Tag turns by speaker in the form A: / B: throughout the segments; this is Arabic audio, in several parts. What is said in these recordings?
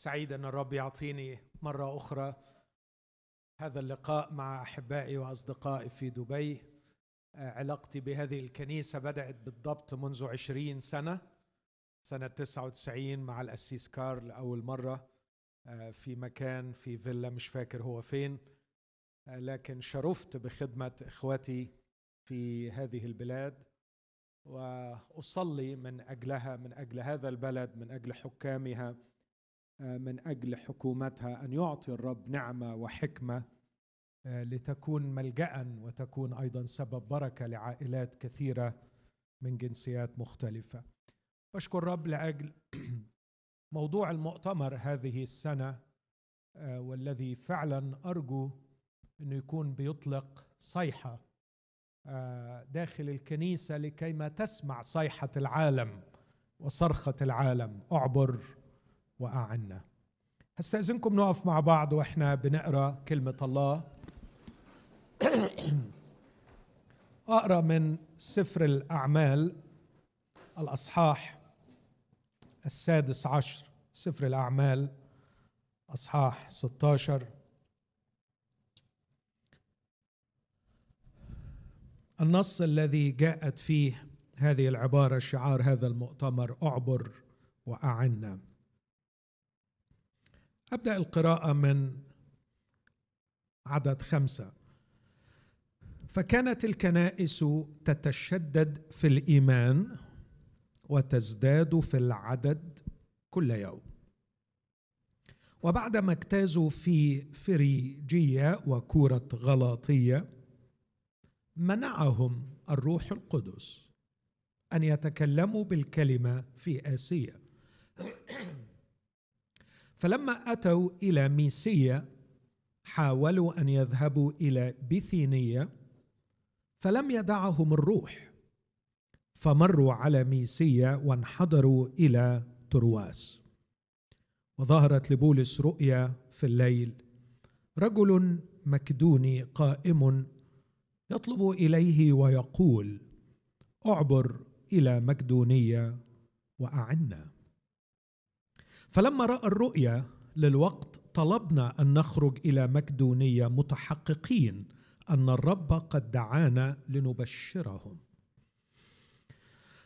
A: سعيد أن الرب يعطيني مرة أخرى هذا اللقاء مع أحبائي وأصدقائي في دبي. آه، علاقتي بهذه الكنيسة بدأت بالضبط منذ عشرين سنة سنة 99 مع الأسيس كارل أول مرة آه، في مكان في فيلا مش فاكر هو فين. آه، لكن شرفت بخدمة إخوتي في هذه البلاد وأصلي من أجلها من أجل هذا البلد من أجل حكامها. من أجل حكومتها أن يعطي الرب نعمة وحكمة آه، لتكون ملجا وتكون أيضا سبب بركة لعائلات كثيرة من جنسيات مختلفة. بشكر الرب لأجل موضوع المؤتمر هذه السنة آه، والذي فعلا أرجو انه يكون بيطلق صيحة آه، داخل الكنيسة لكيما تسمع صيحة العالم وصرخة العالم. أعبر وأعنا. هستأذنكم نقف مع بعض وإحنا بنقرأ كلمة الله. أقرأ من سفر الأعمال الأصحاح السادس عشر. سفر الأعمال أصحاح 16 النص الذي جاءت فيه هذه العبارة شعار هذا المؤتمر أعبر وأعنا. أبدأ القراءة من عدد خمسة. فكانت الكنائس تتشدد في الإيمان وتزداد في العدد كل يوم. وبعدما اجتازوا في فريجية وكورة غلاطية منعهم الروح القدس أن يتكلموا بالكلمة في آسيا. فلما أتوا إلى ميسية حاولوا أن يذهبوا إلى بثينيه فلم يدعهم الروح. فمروا على ميسية وانحدروا إلى ترواس. وظهرت لبولس رؤيا في الليل. رجل مكدوني قائم يطلب إليه ويقول أعبر إلى مكدونية وأعنا. فلما رأى الرؤيا للوقت طلبنا أن نخرج إلى مكدونية متحققين أن الرب قد دعانا لنبشرهم.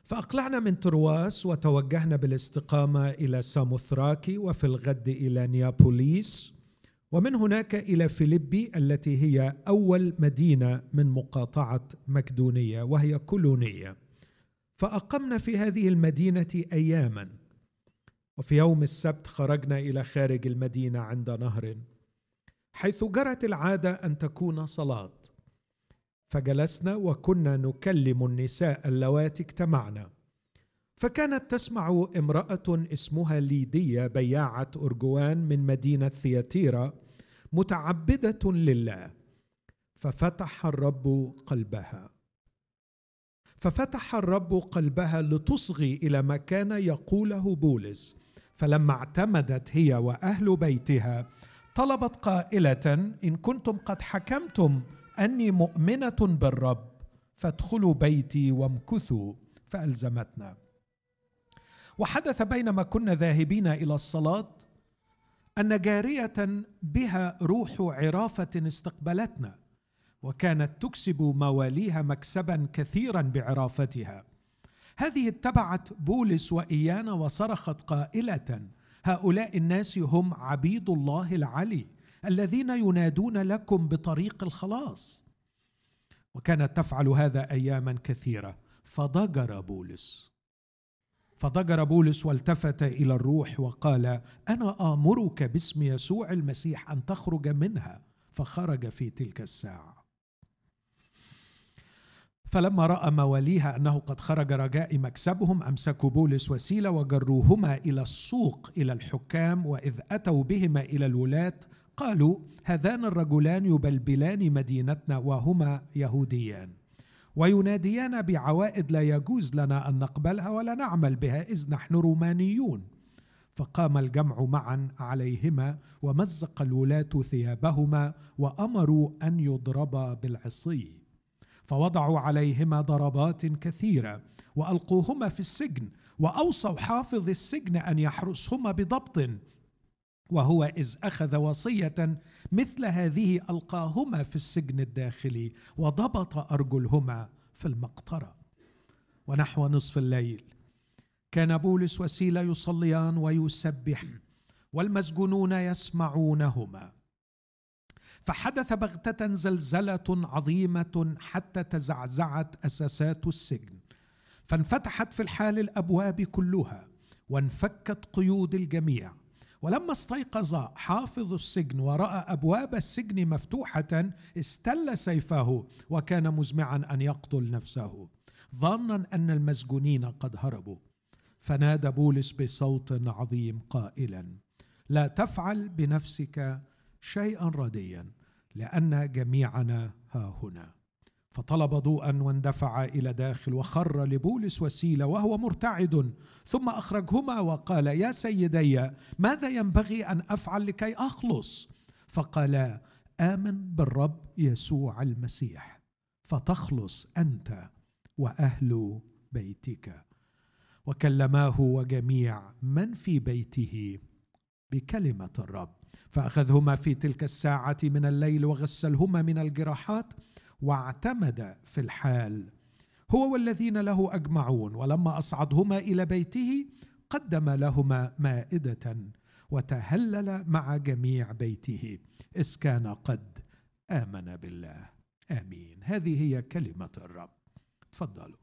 A: فأقلعنا من ترواس وتوجهنا بالاستقامة إلى ساموثراكي وفي الغد إلى نيابوليس ومن هناك إلى فيليبي التي هي أول مدينة من مقاطعة مكدونية وهي كولونية. فأقمنا في هذه المدينة اياما. وفي يوم السبت خرجنا إلى خارج المدينة عند نهر. حيث جرت العادة أن تكون صلاة. فجلسنا وكنا نكلم النساء اللواتي اجتمعنا. فكانت تسمع امرأة اسمها ليدية بياعة أرجوان من مدينة ثياتيرا متعبدة لله. ففتح الرب قلبها. ففتح الرب قلبها لتصغي إلى ما كان يقوله بولس. فلما اعتمدت هي وأهل بيتها طلبت قائلة إن كنتم قد حكمتم أني مؤمنة بالرب فادخلوا بيتي وامكثوا. فألزمتنا. وحدث بينما كنا ذاهبين إلى الصلاة أن جارية بها روح عرافة استقبلتنا وكانت تكسب مواليها مكسبا كثيرا بعرافتها. هذه اتبعت بولس وإيانا وصرخت قائلة هؤلاء الناس هم عبيد الله العلي الذين ينادون لكم بطريق الخلاص. وكانت تفعل هذا أياما كثيرة. فضجر بولس. فضجر بولس والتفت إلى الروح وقال أنا آمرك باسم يسوع المسيح أن تخرج منها. فخرج في تلك الساعة. فلما رأى مواليها أنه قد خرج رجاء مكسبهم أمسكوا بولس وسيلة وجروهما إلى السوق إلى الحكام وإذ أتوا بهما إلى الولاة قالوا هذان الرجلان يبلبلان مدينتنا وهما يهوديان. ويناديان بعوائد لا يجوز لنا أن نقبلها ولا نعمل بها إذ نحن رومانيون. فقام الجمع معا عليهما ومزق الولاة ثيابهما وأمروا أن يضربا بالعصي. فوضعوا عليهما ضربات كثيرة وألقوهما في السجن وأوصوا حافظ السجن أن يحرسهما بضبط وهو إذ أخذ وصية مثل هذه ألقاهما في السجن الداخلي وضبط أرجلهما في المقطرة. ونحو نصف الليل كان بولس وسيله يصليان ويسبحن والمسجونون يسمعونهما. فحدث بغتة زلزلة عظيمة حتى تزعزعت أساسات السجن. فانفتحت في الحال الأبواب كلها وانفكت قيود الجميع. ولما استيقظ حافظ السجن ورأى أبواب السجن مفتوحة استل سيفه وكان مزمعا أن يقتل نفسه ظنا أن المسجونين قد هربوا. فنادى بولس بصوت عظيم قائلا لا تفعل بنفسك شيئا رديا لأن جميعنا ها هنا. فطلب ضوءا واندفع إلى داخل وخر لبولس وسيلة وهو مرتعد. ثم أخرجهما وقال يا سيدي ماذا ينبغي أن أفعل لكي أخلص؟ فقالا آمن بالرب يسوع المسيح فتخلص أنت وأهل بيتك. وكلماه وجميع من في بيته بكلمة الرب. فأخذهما في تلك الساعة من الليل وغسلهما من الجراحات واعتمد في الحال. هو والذين له أجمعون ولما أصعدهما إلى بيته قدم لهما مائدة وتهلل مع جميع بيته. إذ كان قد آمن بالله. آمين. هذه هي كلمة الرب. تفضلوا.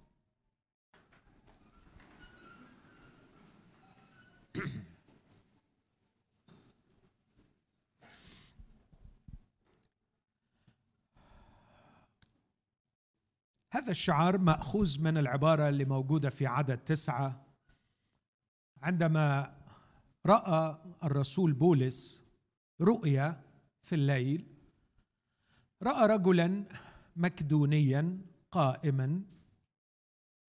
A: هذا الشعار مأخوذ من العبارة اللي موجودة في عدد تسعة. عندما رأى الرسول بولس رؤيا في الليل رأى رجلا مكدونيا قائما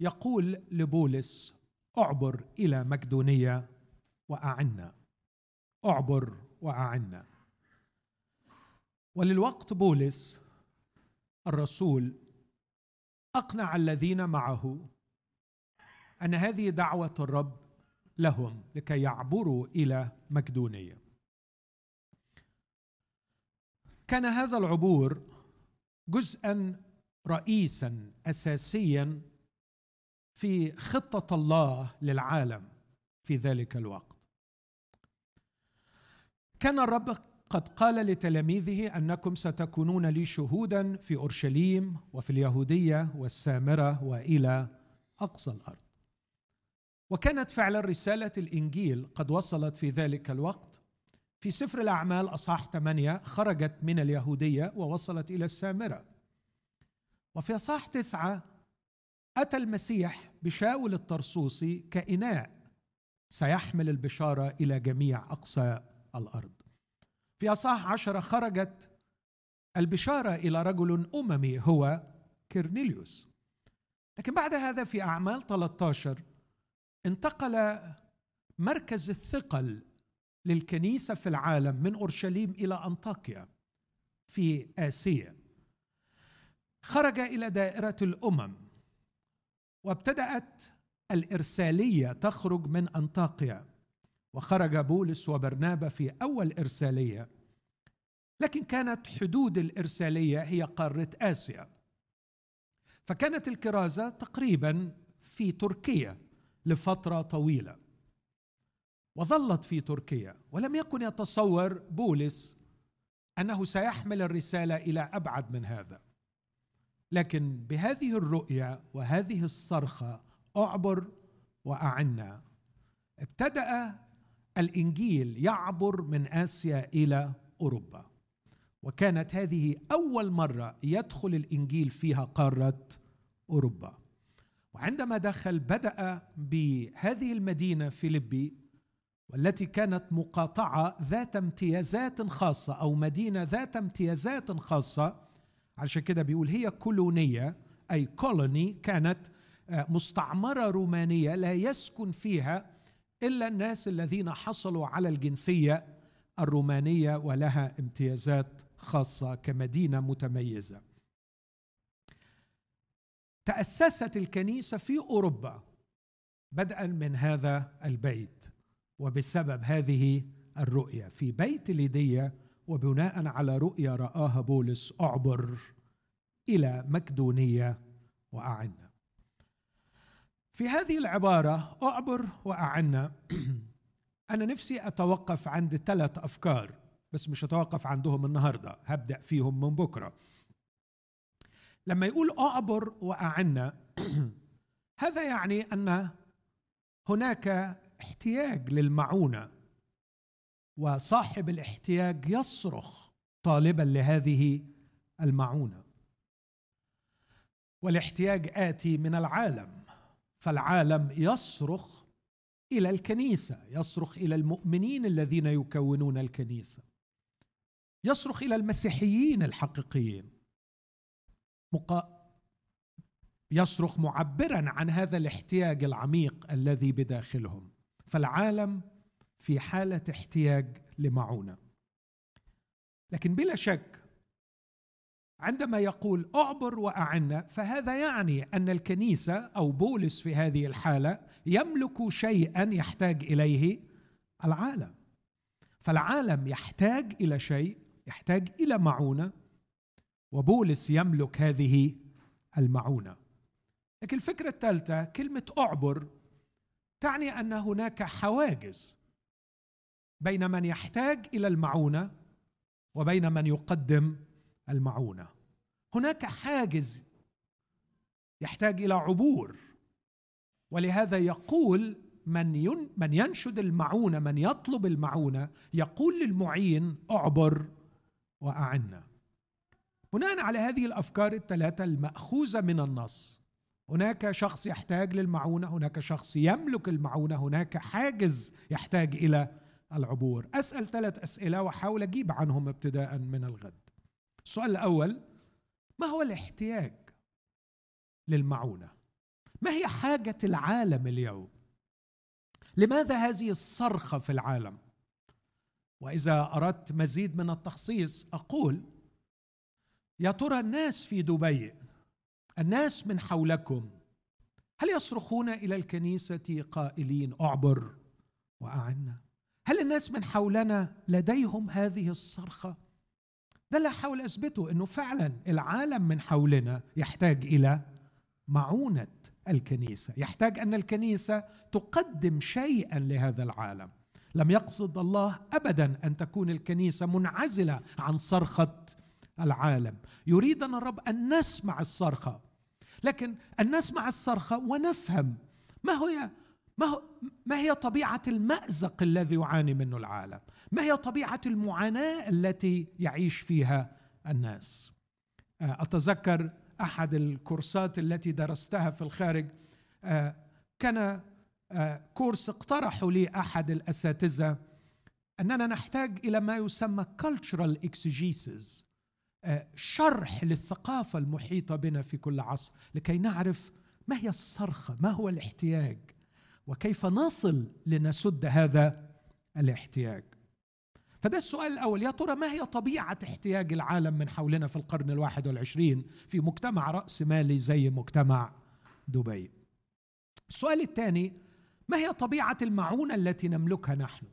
A: يقول لبولس أعبر إلى مكدونيه وأعنا. أعبر وأعنا. وللوقت بولس الرسول أقنع الذين معه أن هذه دعوة الرب لهم لكي يعبروا إلى مكدونية. كان هذا العبور جزءا رئيسا اساسيا في خطة الله للعالم في ذلك الوقت. كان الرب قد قال لتلاميذه أنكم ستكونون لي شهودا في أورشليم وفي اليهودية والسامرة وإلى أقصى الأرض. وكانت فعلا رسالة الإنجيل قد وصلت في ذلك الوقت. في سفر الأعمال أصحاح 8 خرجت من اليهودية ووصلت إلى السامرة. وفي أصحاح تسعة أتى المسيح بشاول الطرسوسي كإناء سيحمل البشارة إلى جميع أقصى الأرض. في أصحاح عشرة خرجت البشارة إلى رجل أممي هو كيرنيليوس. لكن بعد هذا في أعمال 13 انتقل مركز الثقل للكنيسة في العالم من أورشليم إلى أنطاكيا في آسيا. خرج إلى دائرة الأمم وابتدأت الإرسالية تخرج من أنطاكيا. وخرج بولس وبرنابا في أول إرسالية. لكن كانت حدود الإرسالية هي قارة آسيا. فكانت الكرازة تقريبا في تركيا لفترة طويلة. وظلت في تركيا ولم يكن يتصور بولس أنه سيحمل الرسالة إلى أبعد من هذا. لكن بهذه الرؤية وهذه الصرخة أعبر وأعنا. ابتدأ الإنجيل يعبر من آسيا إلى أوروبا. وكانت هذه أول مرة يدخل الإنجيل فيها قارة أوروبا. وعندما دخل بدأ بهذه المدينة فيليبي والتي كانت مقاطعة ذات امتيازات خاصة أو مدينة ذات امتيازات خاصة عشان كده بيقول هي كولونية أي كولوني كانت آه، مستعمرة رومانية لا يسكن فيها إلا الناس الذين حصلوا على الجنسية الرومانية ولها امتيازات خاصة كمدينة متميزة. تأسست الكنيسة في أوروبا بدءا من هذا البيت وبسبب هذه الرؤيا في بيت ليدية وبناء على رؤيا رآها بولس أعبر إلى مكدونية وأعنا في هذه العبارة أعبر وأعنا أنا نفسي أتوقف عند ثلاث أفكار بس مش هتوقف عندهم النهاردة هبدأ فيهم من بكرة. لما يقول أعبر وأعنا هذا يعني أن هناك احتياج للمعونة وصاحب الاحتياج يصرخ طالبا لهذه المعونة. والاحتياج آتي من العالم. فالعالم يصرخ إلى الكنيسة يصرخ إلى المؤمنين الذين يكونون الكنيسة. يصرخ إلى المسيحيين الحقيقيين. مقا... يصرخ معبرا عن هذا الاحتياج العميق الذي بداخلهم. فالعالم في حالة احتياج لمعونة. لكن بلا شك عندما يقول أعبر واعنا فهذا يعني أن الكنيسة أو بولس في هذه الحالة يملك شيئا يحتاج إليه العالم. فالعالم يحتاج إلى شيء يحتاج إلى معونة وبولس يملك هذه المعونة. لكن الفكرة الثالثة كلمة أعبر تعني أن هناك حواجز بين من يحتاج إلى المعونة وبين من يقدم المعونة. هناك حاجز يحتاج إلى عبور ولهذا يقول من من ينشد المعونة من يطلب المعونة يقول للمعين اعبر وأعنا. بناء على هذه الأفكار الثلاثة المأخوذة من النص هناك شخص يحتاج للمعونة هناك شخص يملك المعونة هناك حاجز يحتاج إلى العبور. أسأل ثلاث أسئلة وأحاول أجيب عنهم ابتداء من الغد. السؤال الأول ما هو الاحتياج للمعونة؟ ما هي حاجة العالم اليوم؟ لماذا هذه الصرخة في العالم؟ وإذا أردت مزيد من التخصيص أقول يا ترى الناس في دبي الناس من حولكم هل يصرخون إلى الكنيسة قائلين أعبر وأعنا هل الناس من حولنا لديهم هذه الصرخة؟ ده اللي احاول أثبته إنه فعلا العالم من حولنا يحتاج إلى معونة الكنيسة. يحتاج أن الكنيسة تقدم شيئا لهذا العالم. لم يقصد الله ابدا أن تكون الكنيسة منعزلة عن صرخة العالم. يريدنا الرب أن نسمع الصرخة. لكن أن نسمع الصرخة ونفهم ما هي ما, هو ما هي طبيعة المأزق الذي يعاني منه العالم؟ ما هي طبيعة المعاناة التي يعيش فيها الناس؟ آه، أتذكر أحد الكورسات التي درستها في الخارج آه، كان آه، كورس اقترحوا لي أحد الأساتذة أننا نحتاج إلى ما يسمى cultural exegesis شرح للثقافة المحيطة بنا في كل عصر لكي نعرف ما هي الصرخة ما هو الاحتياج وكيف نصل لنسد هذا الاحتياج فده السؤال الأول. يا ترى ما هي طبيعة احتياج العالم من حولنا في القرن الواحد والعشرين في مجتمع رأس مالي زي مجتمع دبي؟ السؤال الثاني ما هي طبيعة المعونة التي نملكها نحن؟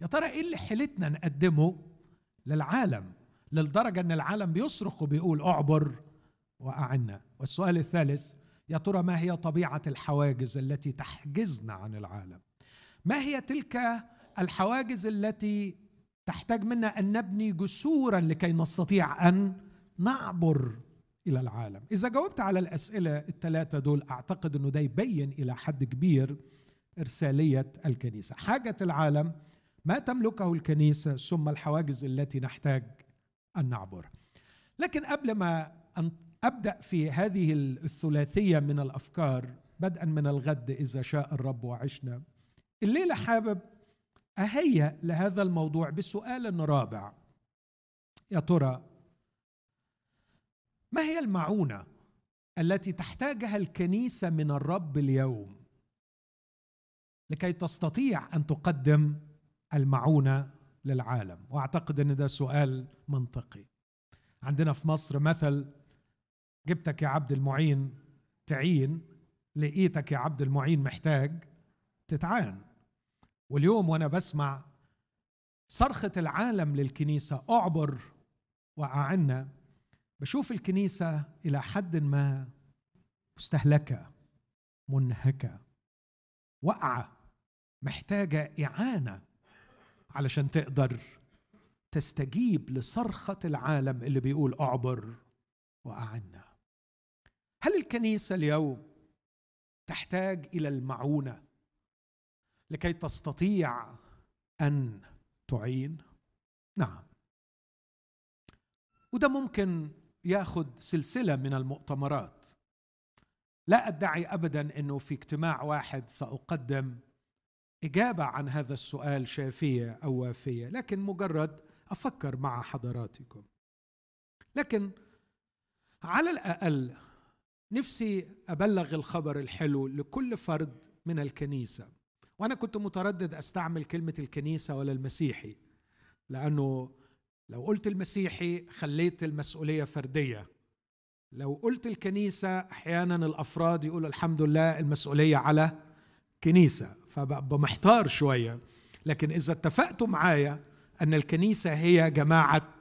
A: يا ترى إيه اللي حيلتنا نقدمه للعالم للدرجة إن العالم بيصرخ وبيقول أعبر وأعنا؟ والسؤال الثالث يا ترى ما هي طبيعة الحواجز التي تحجزنا عن العالم؟ ما هي تلك الحواجز التي تحتاج منا أن نبني جسورا لكي نستطيع أن نعبر إلى العالم. إذا جاوبت على الأسئلة الثلاثه دول أعتقد إنه ده يبين إلى حد كبير إرسالية الكنيسة. حاجة العالم ما تملكه الكنيسة ثم الحواجز التي نحتاج أن نعبر. لكن قبل ما أبدأ في هذه الثلاثية من الأفكار بدءا من الغد إذا شاء الرب وعشنا الليلة حابب أهيأ لهذا الموضوع بسؤال رابع. يا ترى ما هي المعونة التي تحتاجها الكنيسة من الرب اليوم؟ لكي تستطيع أن تقدم المعونة للعالم. وأعتقد أن ده سؤال منطقي. عندنا في مصر مثل جبتك يا عبد المعين تعين. لقيتك يا عبد المعين محتاج تتعان. واليوم وأنا بسمع صرخة العالم للكنيسة أعبر واعنا بشوف الكنيسة إلى حد ما مستهلكة منهكة واقعة محتاجة إعانة علشان تقدر تستجيب لصرخة العالم اللي بيقول أعبر واعنا هل الكنيسة اليوم تحتاج إلى المعونة؟ لكي تستطيع أن تعين؟ نعم. وده ممكن يأخذ سلسلة من المؤتمرات. لا أدعي ابدا إنه في اجتماع واحد سأقدم إجابة عن هذا السؤال شافية أو وافية لكن مجرد أفكر مع حضراتكم. لكن على الأقل نفسي أبلغ الخبر الحلو لكل فرد من الكنيسة. وأنا كنت متردد أستعمل كلمة الكنيسة ولا المسيحي لأنه لو قلت المسيحي خليت المسؤولية فردية. لو قلت الكنيسة أحيانا الأفراد يقولوا الحمد لله المسؤولية على كنيسة فبمحتار شوية. لكن إذا اتفقتوا معايا أن الكنيسة هي جماعة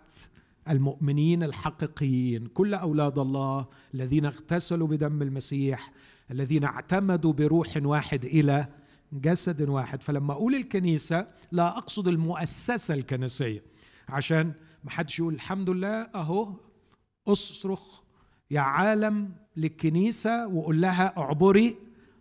A: المؤمنين الحقيقيين كل أولاد الله الذين اغتسلوا بدم المسيح الذين اعتمدوا بروح واحد إلى جسد واحد. فلما أقول الكنيسة لا أقصد المؤسسة الكنسية عشان ما حدش يقول الحمد لله أهو أصرخ يا عالم للكنيسة وقول لها اعبري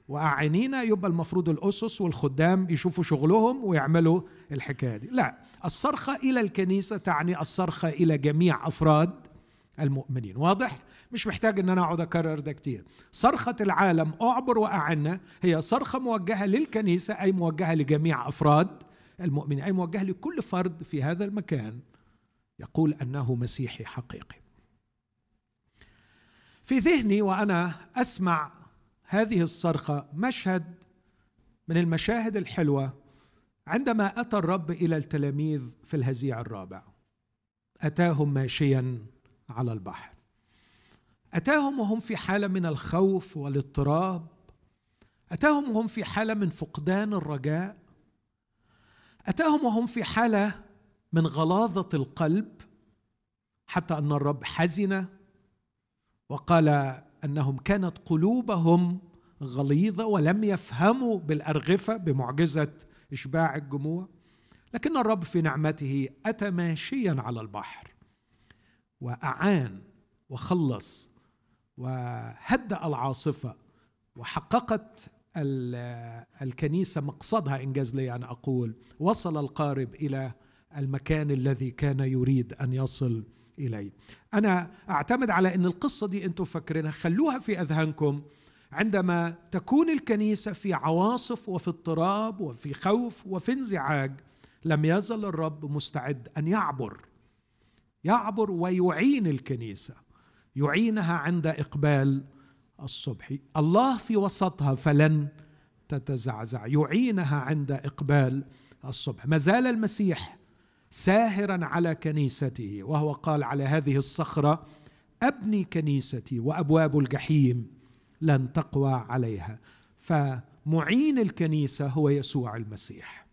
A: وأعينينا يبقى المفروض الأسس والخدام يشوفوا شغلهم ويعملوا الحكاية دي. لا الصرخة إلى الكنيسة تعني الصرخة إلى جميع أفراد المؤمنين. واضح؟ مش محتاج إن أنا أقعد أكرر ده كتير. صرخة العالم أعبر واعنا هي صرخة موجهة للكنيسة أي موجهة لجميع أفراد المؤمنين أي موجهة لكل فرد في هذا المكان. يقول أنه مسيحي حقيقي. في ذهني وأنا أسمع هذه الصرخة مشهد من المشاهد الحلوة عندما أتى الرب إلى التلاميذ في الهزيع الرابع. أتاهم ماشيا على البحر. أتاهم وهم في حالة من الخوف والاضطراب. أتاهم وهم في حالة من فقدان الرجاء. أتاهم وهم في حالة من غلاظة القلب حتى أن الرب حزن وقال أنهم كانت قلوبهم غليظة ولم يفهموا بالأرغفة بمعجزة إشباع الجموع. لكن الرب في نعمته أتى ماشيا على البحر. وأعان وخلص وهدأ العاصفة وحققت الكنيسة مقصدها إنجاز لي أن أقول وصل القارب إلى المكان الذي كان يريد أن يصل إليه. أنا أعتمد على إن القصة دي أنتم فاكرينها خلوها في أذهانكم. عندما تكون الكنيسة في عواصف وفي اضطراب وفي خوف وفي انزعاج لم يزل الرب مستعد أن يعبر يعبر ويعين الكنيسة يعينها عند إقبال الصبح. الله في وسطها فلن تتزعزع يعينها عند إقبال الصبح. ما زال المسيح ساهرا على كنيسته وهو قال على هذه الصخرة أبني كنيستي وأبواب الجحيم لن تقوى عليها. فمعين الكنيسة هو يسوع المسيح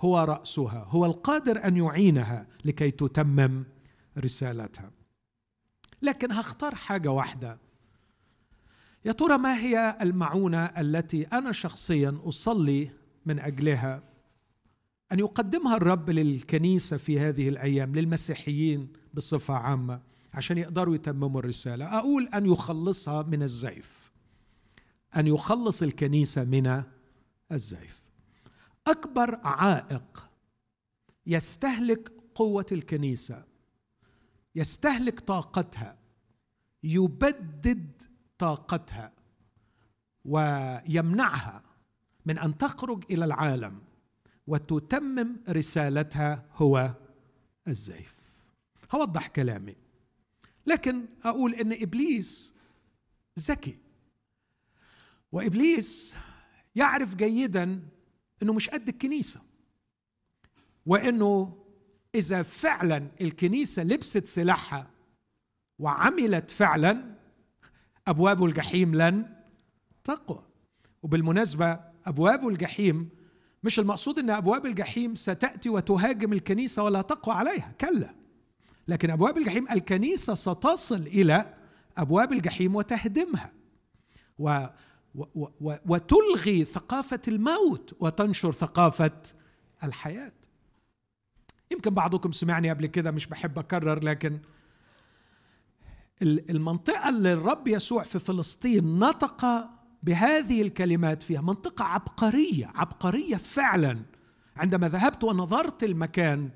A: هو رأسها هو القادر أن يعينها لكي تتمم رسالتها. لكن هختار حاجة واحدة. يا ترى ما هي المعونة التي أنا شخصيا أصلي من أجلها؟ أن يقدمها الرب للكنيسة في هذه الأيام للمسيحيين بصفة عامة عشان يقدروا يتمموا الرسالة. أقول أن يخلصها من الزيف. أن يخلص الكنيسة من الزيف. أكبر عائق يستهلك قوة الكنيسة يستهلك طاقتها يبدد طاقتها ويمنعها من أن تخرج إلى العالم وتتمم رسالتها هو الزيف. هوضح كلامي. لكن أقول إن إبليس ذكي وإبليس يعرف جيدا إنه مش قد الكنيسة وإنه إذا فعلا الكنيسة لبست سلاحها وعملت فعلا أبواب الجحيم لن تقوى. وبالمناسبة أبواب الجحيم مش المقصود إن أبواب الجحيم ستأتي وتهاجم الكنيسة ولا تقوى عليها كلا. لكن أبواب الجحيم الكنيسة ستصل إلى أبواب الجحيم وتهدمها. و و و وتلغي ثقافة الموت وتنشر ثقافة الحياة. يمكن بعضكم سمعني قبل كده مش بحب أكرر لكن المنطقة اللي الرب يسوع في فلسطين نطق بهذه الكلمات فيها منطقة عبقرية عبقرية فعلا. عندما ذهبت ونظرت المكان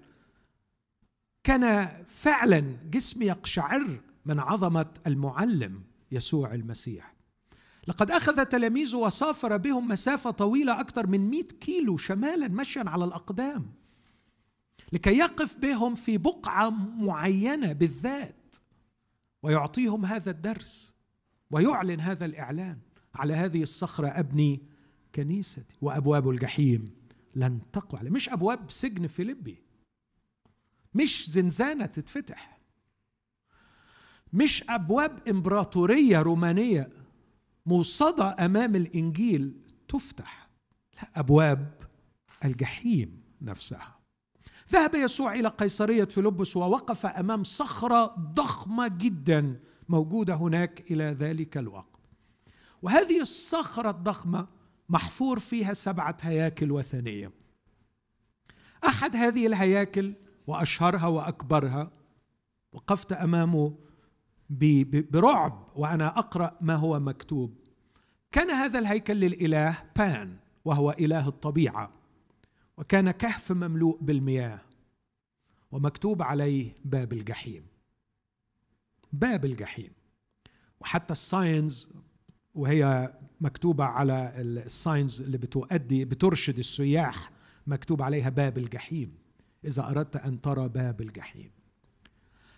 A: كان فعلا جسمي يقشعر من عظمة المعلم يسوع المسيح. لقد أخذ تلاميذه وسافر بهم مسافة طويلة أكثر من 100 كيلو شمالا مشيا على الأقدام. لكي يقف بهم في بقعة معينة بالذات ويعطيهم هذا الدرس ويعلن هذا الإعلان. على هذه الصخرة أبني كنيستي وأبواب الجحيم لن تقوى مش أبواب سجن فيليبي مش زنزانة تتفتح مش أبواب إمبراطورية رومانية موصدة أمام الإنجيل تفتح. لا أبواب الجحيم نفسها. ذهب يسوع إلى قيصرية فيلبس ووقف أمام صخرة ضخمة جدا موجودة هناك إلى ذلك الوقت. وهذه الصخرة الضخمة محفور فيها سبعة هياكل وثنية. أحد هذه الهياكل وأشهرها وأكبرها وقفت أمامه برعب وأنا أقرأ ما هو مكتوب. كان هذا الهيكل للإله بان وهو إله الطبيعة. وكان كهف مملوء بالمياه ومكتوب عليه باب الجحيم. باب الجحيم. وحتى ال signs وهي مكتوبة على ال signs اللي بتؤدي بترشد السياح مكتوب عليها باب الجحيم. إذا أردت أن ترى باب الجحيم.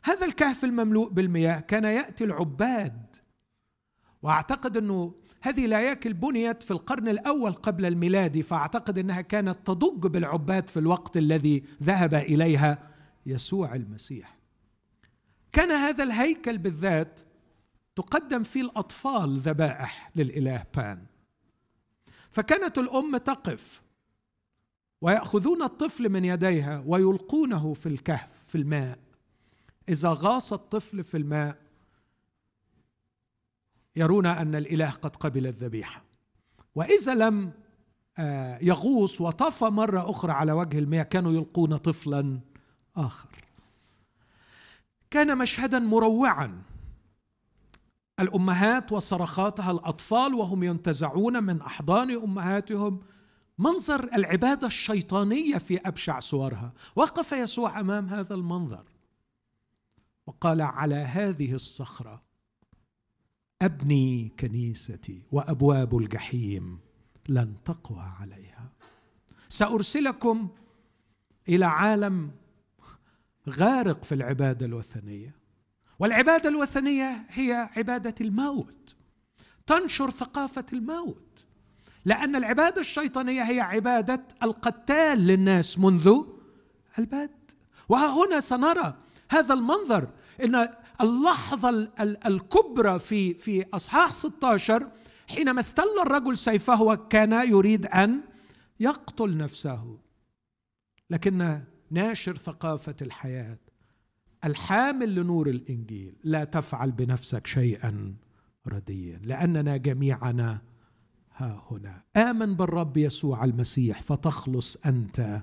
A: هذا الكهف المملوء بالمياه كان يأتي العباد. وأعتقد أنه هذه الهياكل بنيت في القرن الأول قبل الميلاد فأعتقد أنها كانت تضج بالعباد في الوقت الذي ذهب إليها يسوع المسيح. كان هذا الهيكل بالذات تقدم فيه الأطفال ذبائح للإله بان. فكانت الأم تقف ويأخذون الطفل من يديها ويلقونه في الكهف في الماء. إذا غاص الطفل في الماء يرون أن الإله قد قبل الذبيحة. وإذا لم آه، يغوص وطفى مرة أخرى على وجه المياه كانوا يلقون طفلا آخر. كان مشهدا مروعا. الأمهات وصرخاتها الأطفال وهم ينتزعون من أحضان أمهاتهم منظر العبادة الشيطانية في أبشع صورها. وقف يسوع أمام هذا المنظر وقال على هذه الصخرة أبني كنيستي وأبواب الجحيم لن تقوى عليها. سأرسلكم إلى عالم غارق في العبادة الوثنية. والعبادة الوثنية هي عبادة الموت. تنشر ثقافة الموت. لأن العبادة الشيطانية هي عبادة القتال للناس منذ البدء وها هنا سنرى هذا المنظر إن اللحظة الكبرى في في أصحاح 16 حينما استل الرجل سيفه وكان يريد أن يقتل نفسه. لكن ناشر ثقافة الحياة. الحامل لنور الإنجيل لا تفعل بنفسك شيئا رديا لأننا جميعنا ها هنا. آمن بالرب يسوع المسيح فتخلص أنت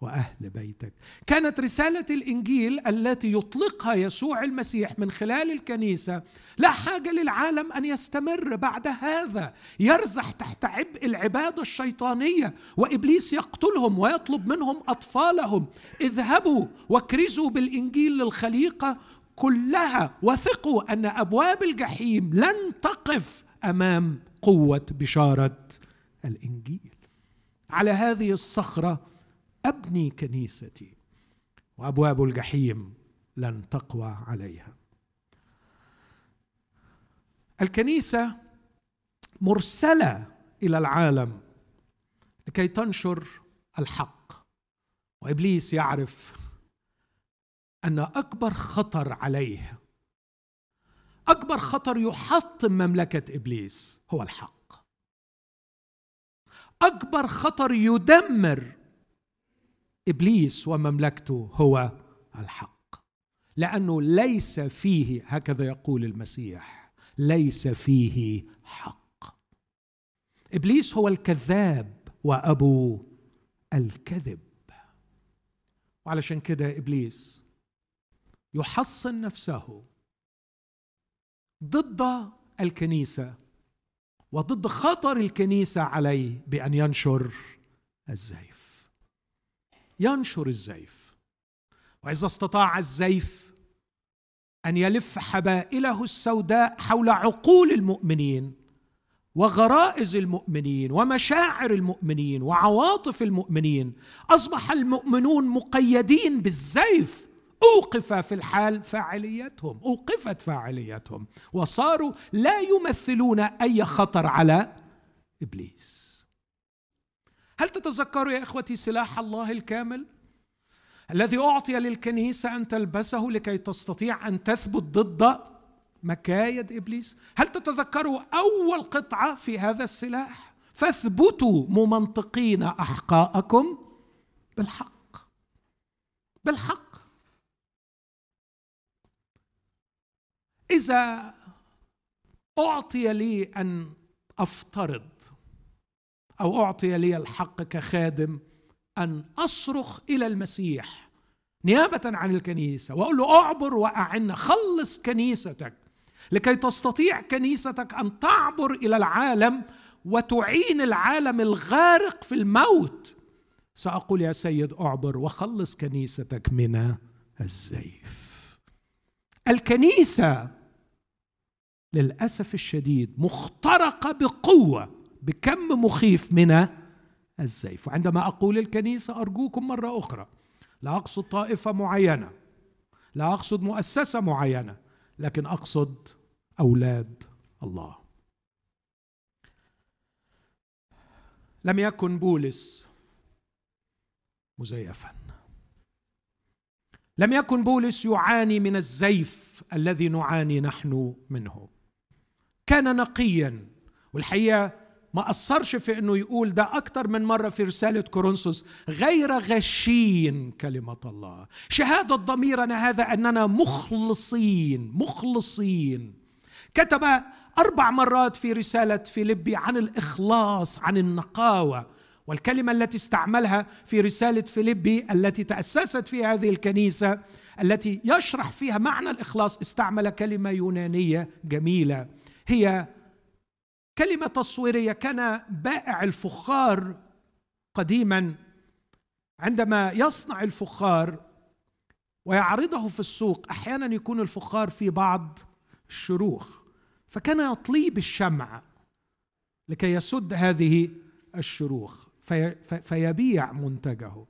A: وأهل بيتك. كانت رسالة الإنجيل التي يطلقها يسوع المسيح من خلال الكنيسة لا حاجة للعالم أن يستمر بعد هذا. يرزح تحت عبء العبادة الشيطانية وإبليس يقتلهم ويطلب منهم أطفالهم. اذهبوا واكرزوا بالإنجيل للخليقة كلها. وثقوا أن أبواب الجحيم لن تقف أمام قوة بشارة الإنجيل. على هذه الصخرة أبني كنيستي وأبواب الجحيم لن تقوى عليها. الكنيسة مرسلة إلى العالم لكي تنشر الحق. وإبليس يعرف أن أكبر خطر عليه أكبر خطر يحطم مملكة إبليس هو الحق. أكبر خطر يدمر إبليس ومملكته هو الحق. لأنه ليس فيه هكذا يقول المسيح ليس فيه حق. إبليس هو الكذاب وأبو الكذب. وعلشان كده إبليس يحصن نفسه ضد الكنيسة وضد خطر الكنيسة عليه بأن ينشر الزيف. ينشر الزيف. وإذا استطاع الزيف أن يلف حبائله السوداء حول عقول المؤمنين وغرائز المؤمنين ومشاعر المؤمنين وعواطف المؤمنين أصبح المؤمنون مقيدين بالزيف. أوقف في الحال فاعليتهم أوقفت فاعليتهم. وصاروا لا يمثلون أي خطر على إبليس. هل تتذكروا يا إخوتي سلاح الله الكامل؟ الذي أعطي للكنيسة أن تلبسه لكي تستطيع أن تثبت ضد مكايد إبليس؟ هل تتذكروا أول قطعة في هذا السلاح؟ فاثبتوا ممنطقين أحقاءكم بالحق. بالحق. إذا أعطي لي أن أفترض أو أعطي لي الحق كخادم أن أصرخ إلى المسيح نيابة عن الكنيسة وأقول له أعبر واعنا خلص كنيستك لكي تستطيع كنيستك أن تعبر إلى العالم وتعين العالم الغارق في الموت. سأقول يا سيد أعبر وخلص كنيستك من الزيف. الكنيسة للأسف الشديد مخترقة بقوة بكم مخيف من الزيف. وعندما أقول الكنيسة أرجوكم مرة أخرى لا أقصد طائفة معينة لا أقصد مؤسسة معينة لكن أقصد أولاد الله. لم يكن بولس مزيفا. لم يكن بولس يعاني من الزيف الذي نعاني نحن منه. كان نقيا والحقيقة ما أثرش في أنه يقول ده أكتر من مرة في رسالة كورنثوس غير غشين كلمة الله. شهادة ضميرنا هذا أننا مخلصين مخلصين. كتب أربع مرات في رسالة فيليبي عن الإخلاص عن النقاوة. والكلمة التي استعملها في رسالة فيليبي التي تأسست في هذه الكنيسة التي يشرح فيها معنى الإخلاص استعمل كلمة يونانية جميلة. هي كلمة تصويرية كان بائع الفخار قديما. عندما يصنع الفخار ويعرضه في السوق أحيانا يكون الفخار في بعض الشروخ. فكان يطلي بالشمع لكي يسد هذه الشروخ في فيبيع منتجه.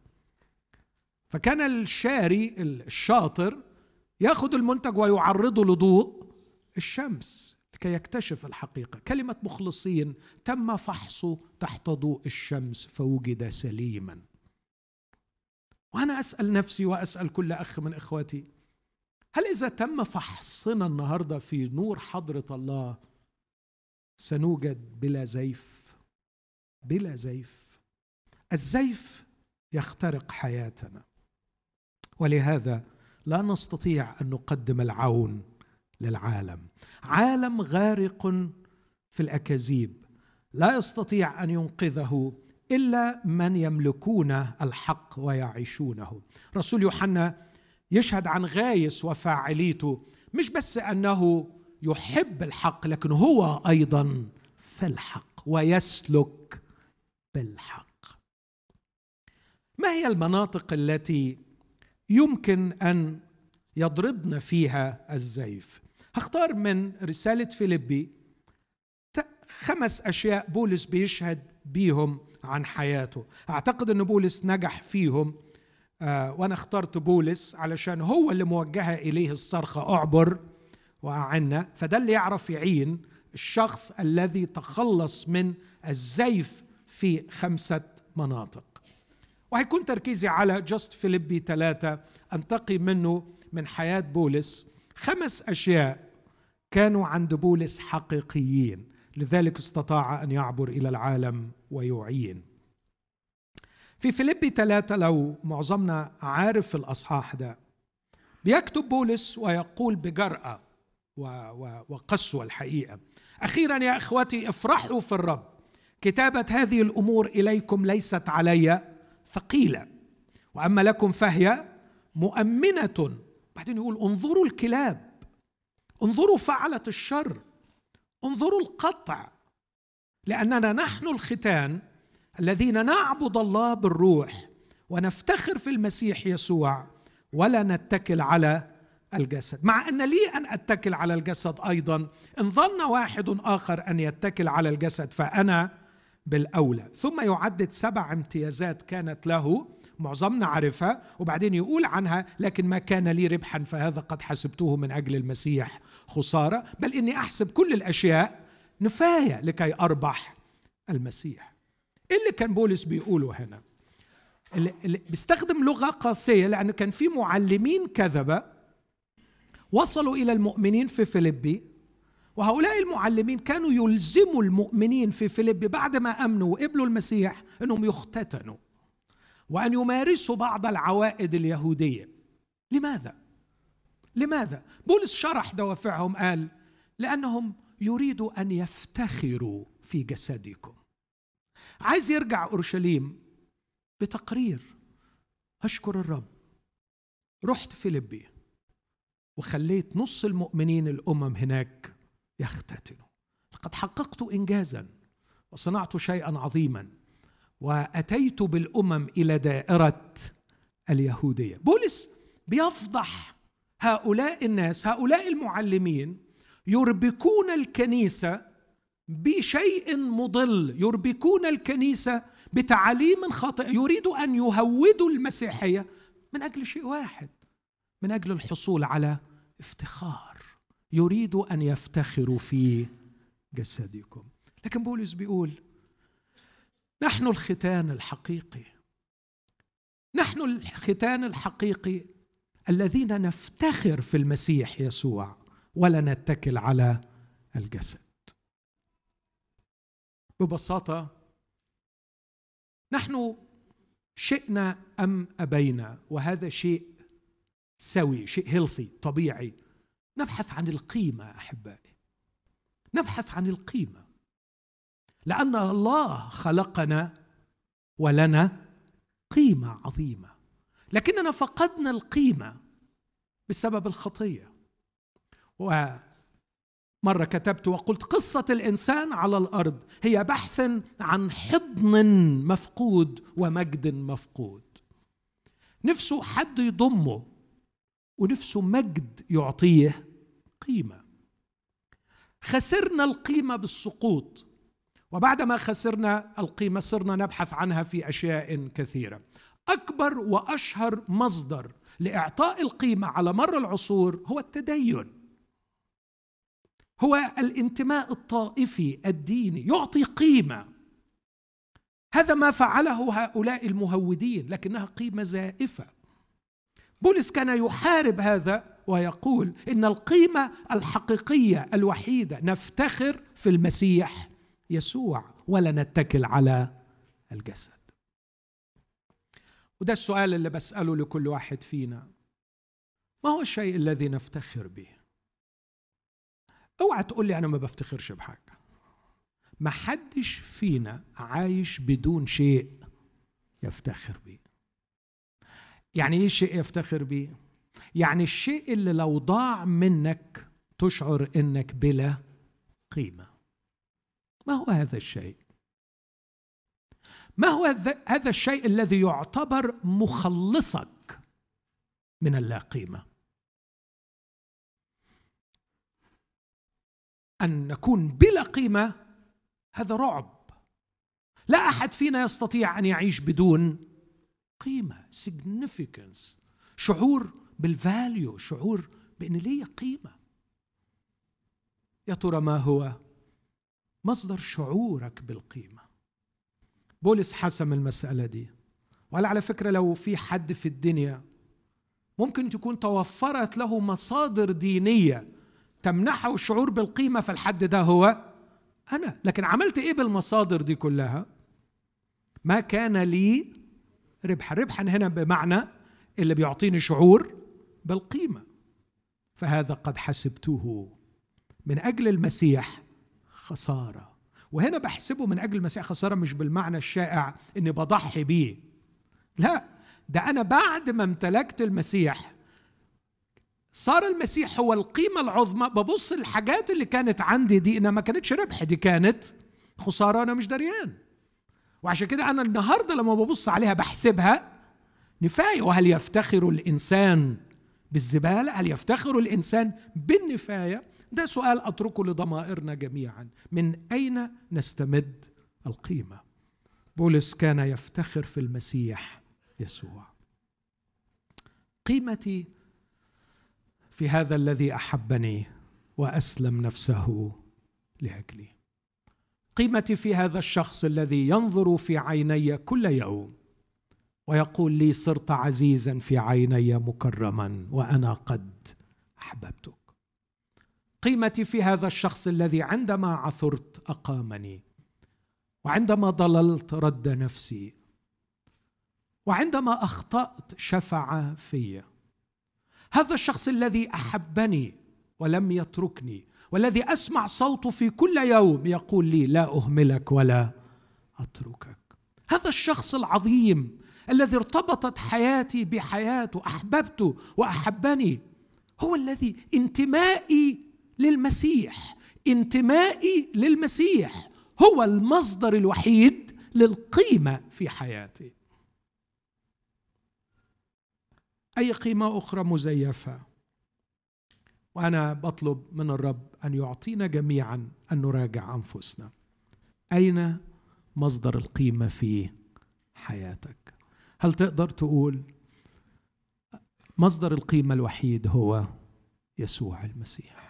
A: فكان الشاري الشاطر يأخذ المنتج ويعرضه لضوء الشمس. لكي يكتشف الحقيقة. كلمة مخلصين تم فحصه تحت ضوء الشمس فوجد سليما. وأنا أسأل نفسي وأسأل كل أخ من إخواتي هل إذا تم فحصنا النهاردة في نور حضرة الله سنوجد بلا زيف؟ بلا زيف. الزيف يخترق حياتنا. ولهذا لا نستطيع أن نقدم العون للعالم. عالم غارق في الأكاذيب. لا يستطيع أن ينقذه إلا من يملكون الحق ويعيشونه. رسول يوحنا يشهد عن غايس وفاعليته مش بس أنه يحب الحق لكن هو أيضا في الحق ويسلك بالحق. ما هي المناطق التي يمكن أن يضربن فيها الزيف؟ هختار من رسالة فيليبي. خمس أشياء بولس بيشهد بيهم عن حياته. أعتقد أن بولس نجح فيهم آه وأنا اخترت بولس علشان هو اللي موجهة إليه الصرخة أعبر وأعنا فده اللي يعرف يعين الشخص الذي تخلص من الزيف في خمسة مناطق. وهيكون تركيزي على جاست فيليبي ثلاثة أنتقي منه من حياة بولس. خمس أشياء كانوا عند بولس حقيقيين. لذلك استطاع أن يعبر إلى العالم ويعين. في فيليبي ثلاثة لو معظمنا عارف الأصحاح ده بيكتب بولس ويقول بجرأة وقسوة الحقيقة. أخيرا يا إخوتي افرحوا في الرب. كتابة هذه الأمور إليكم ليست علي ثقيلة. وأما لكم فهي مؤمنة. بعدين يقول انظروا الكلاب. انظروا فعلة الشر. انظروا القطع. لأننا نحن الختان الذين نعبد الله بالروح ونفتخر في المسيح يسوع ولا نتكل على الجسد. مع أن لي أن أتكل على الجسد أيضا إن ظن واحد آخر أن يتكل على الجسد فأنا بالأولى. ثم يعدد سبع امتيازات كانت له معظمنا عرفها وبعدين يقول عنها لكن ما كان لي ربحا فهذا قد حسبته من أجل المسيح خسارة. بل إني أحسب كل الأشياء نفاية لكي أربح المسيح. إيه اللي كان بولس بيقوله هنا؟ اللي بيستخدم لغة قاسية لأنه كان في معلمين كذبة وصلوا إلى المؤمنين في فيليبي وهؤلاء المعلمين كانوا يلزموا المؤمنين في فيليبي بعد ما أمنوا وقبلوا المسيح إنهم يختتنوا. وأن يمارسوا بعض العوائد اليهودية. لماذا؟ لماذا؟ بولس شرح دوافعهم قال لأنهم يريدوا أن يفتخروا في جسدكم. عايز يرجع أورشليم بتقرير أشكر الرب رحت فيليبي وخليت نص المؤمنين الأمم هناك يختتنوا. لقد حققت انجازا وصنعت شيئا عظيما. وأتيت بالأمم إلى دائرة اليهودية. بولس بيفضح هؤلاء الناس هؤلاء المعلمين يربكون الكنيسة بشيء مضل يربكون الكنيسة بتعاليم خاطئة. يريد أن يهودوا المسيحية من أجل شيء واحد من أجل الحصول على افتخار. يريد أن يفتخروا في جسدكم. لكن بولس بيقول نحن الختان الحقيقي. نحن الختان الحقيقي الذين نفتخر في المسيح يسوع ولا نتكل على الجسد. ببساطة نحن شئنا أم أبينا؟ وهذا شيء سوي شيء هيلثي طبيعي. نبحث عن القيمة أحبائي. نبحث عن القيمة. لأن الله خلقنا ولنا قيمة عظيمة. لكننا فقدنا القيمة بسبب الخطية. ومرة كتبت وقلت قصة الإنسان على الأرض هي بحث عن حضن مفقود ومجد مفقود. نفسه حد يضمه ونفسه مجد يعطيه قيمة. خسرنا القيمة بالسقوط وبعد ما خسرنا القيمة صرنا نبحث عنها في أشياء كثيرة. أكبر وأشهر مصدر لإعطاء القيمة على مر العصور هو التدين. هو الانتماء الطائفي الديني يعطي قيمة. هذا ما فعله هؤلاء المهودين لكنها قيمة زائفة. بولس كان يحارب هذا ويقول إن القيمة الحقيقية الوحيدة نفتخر في المسيح. يسوع ولا نتكل على الجسد. وده السؤال اللي بسأله لكل واحد فينا. ما هو الشيء الذي نفتخر به؟ اوعى تقول لي أنا ما بفتخرش بحاجة. ما حدش فينا عايش بدون شيء يفتخر به يعني إيه شيء يفتخر به يعني الشيء اللي لو ضاع منك تشعر إنك بلا قيمة. ما هو هذا الشيء؟ ما هو هذا الشيء الذي يعتبر مخلصك من اللا قيمه أن نكون بلا قيمة هذا رعب. لا أحد فينا يستطيع أن يعيش بدون قيمة significance شعور بالفاليو شعور بأن لي قيمة. يا ترى ما هو؟ مصدر شعورك بالقيمة. بولس حسم المسألة دي. وقال على فكرة لو في حد في الدنيا ممكن تكون توفرت له مصادر دينية تمنحه الشعور بالقيمة فالحد ده هو أنا. لكن عملت إيه بالمصادر دي كلها؟ ما كان لي ربحا. ربحا هنا بمعنى اللي بيعطيني شعور بالقيمة. فهذا قد حسبته من أجل المسيح خسارة. وهنا بحسبه من أجل المسيح خسارة مش بالمعنى الشائع إني بضحي بيه. لا ده أنا بعد ما امتلكت المسيح صار المسيح هو القيمة العظمى. ببص الحاجات اللي كانت عندي دي إنها ما كانتش ربح دي كانت خسارة أنا مش دريان. وعشان كده أنا النهارده لما ببص عليها بحسبها نفايه وهل يفتخر الإنسان بالزبالة؟ هل يفتخر الإنسان بالنفاية؟ ده سؤال أتركه لضمائرنا جميعا. من أين نستمد القيمة؟ بولس كان يفتخر في المسيح يسوع. قيمتي في هذا الذي أحبني وأسلم نفسه لأجلي. قيمتي في هذا الشخص الذي ينظر في عيني كل يوم ويقول لي صرت عزيزا في عيني مكرما وأنا قد أحببتك. قيمتي في هذا الشخص الذي عندما عثرت أقامني وعندما ضللت رد نفسي وعندما أخطأت شفع في. هذا الشخص الذي أحبني ولم يتركني والذي أسمع صوته في كل يوم يقول لي لا أهملك ولا أتركك. هذا الشخص العظيم الذي ارتبطت حياتي بحياته أحببته وأحبني هو الذي انتمائي للمسيح انتمائي للمسيح هو المصدر الوحيد للقيمة في حياتي. أي قيمة أخرى مزيفة؟ وأنا بطلب من الرب أن يعطينا جميعا أن نراجع أنفسنا. أين مصدر القيمة في حياتك؟ هل تقدر تقول مصدر القيمة الوحيد هو يسوع المسيح؟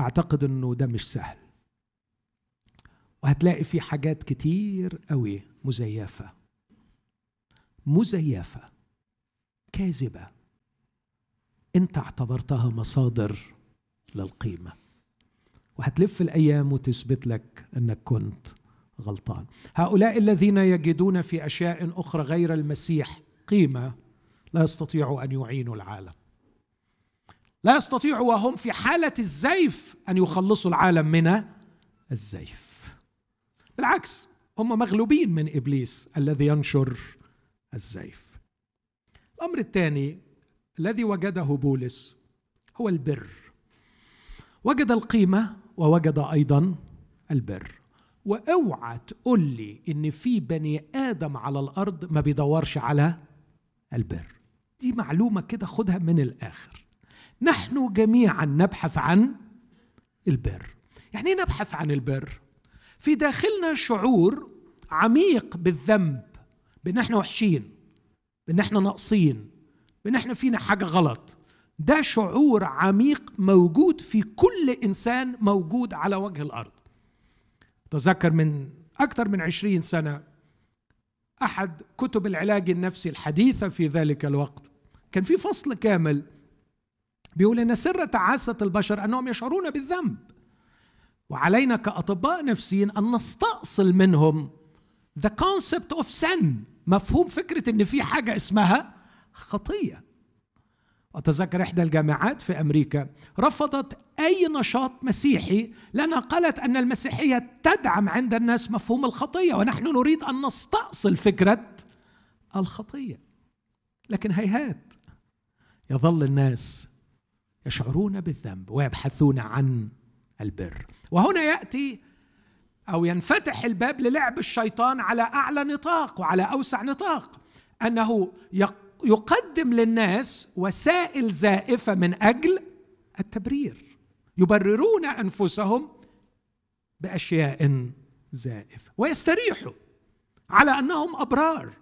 A: أعتقد إنه ده مش سهل. وهتلاقي في حاجات كتير قوي مزيفة. مزيفة. كاذبة. أنت اعتبرتها مصادر للقيمة. وهتلف الأيام وتثبت لك إنك كنت غلطان. هؤلاء الذين يجدون في أشياء أخرى غير المسيح قيمة لا يستطيعوا أن يعينوا العالم. لا يستطيعوا وهم في حالة الزيف أن يخلصوا العالم من الزيف. بالعكس هم مغلوبين من إبليس الذي ينشر الزيف. الأمر الثاني الذي وجده بولس هو البر. وجد القيمة ووجد أيضا البر. واوعى تقول لي إن في بني آدم على الأرض ما بيدورش على البر. دي معلومة كده خدها من الآخر. نحن جميعا نبحث عن البر. يعني إيه نبحث عن البر؟ في داخلنا شعور عميق بالذنب بان إحنا وحشين بان إحنا ناقصين بان إحنا فينا حاجة غلط. ده شعور عميق موجود في كل إنسان موجود على وجه الأرض. تذكر من أكثر من عشرين سنة أحد كتب العلاج النفسي الحديثة في ذلك الوقت كان في فصل كامل بيقول إن سر تعاسة البشر أنهم يشعرون بالذنب. وعلينا كأطباء نفسيين أن نستأصل منهم the concept of sin. مفهوم فكرة إن في حاجة اسمها خطية. أتذكر إحدى الجامعات في أمريكا رفضت أي نشاط مسيحي لأنها قالت أن المسيحية تدعم عند الناس مفهوم الخطية ونحن نريد أن نستأصل فكرة الخطية. لكن هيهات يظل الناس يشعرون بالذنب ويبحثون عن البر. وهنا يأتي أو ينفتح الباب للعب الشيطان على أعلى نطاق وعلى أوسع نطاق. أنه يقدم للناس وسائل زائفة من أجل التبرير. يبررون أنفسهم بأشياء زائفة. ويستريحوا على أنهم أبرار.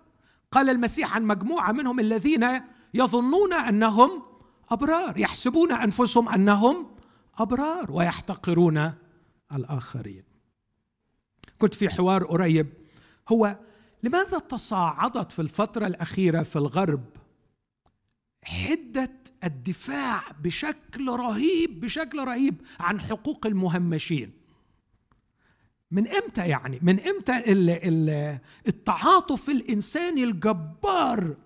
A: قال المسيح عن مجموعة منهم الذين يظنون أنهم أبرار يحسبون أنفسهم أنهم أبرار ويحتقرون الآخرين. كنت في حوار قريب هو لماذا تصاعدت في الفترة الأخيرة في الغرب حدة الدفاع بشكل رهيب بشكل رهيب عن حقوق المهمشين؟ من إمتى يعني؟ من إمتى التعاطف الإنساني الجبار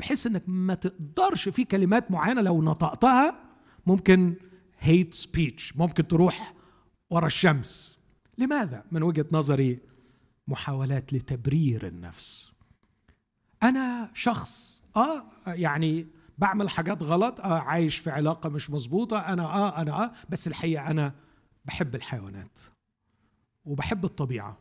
A: بحيث إنك ما تقدرش في كلمات معينة لو نطقتها ممكن هيت سبيتش ممكن تروح ورا الشمس. لماذا؟ من وجهة نظري محاولات لتبرير النفس. أنا شخص آه يعني بعمل حاجات غلط آه عايش في علاقة مش مظبوطة أنا آه أنا آه بس الحقيقة أنا بحب الحيوانات وبحب الطبيعة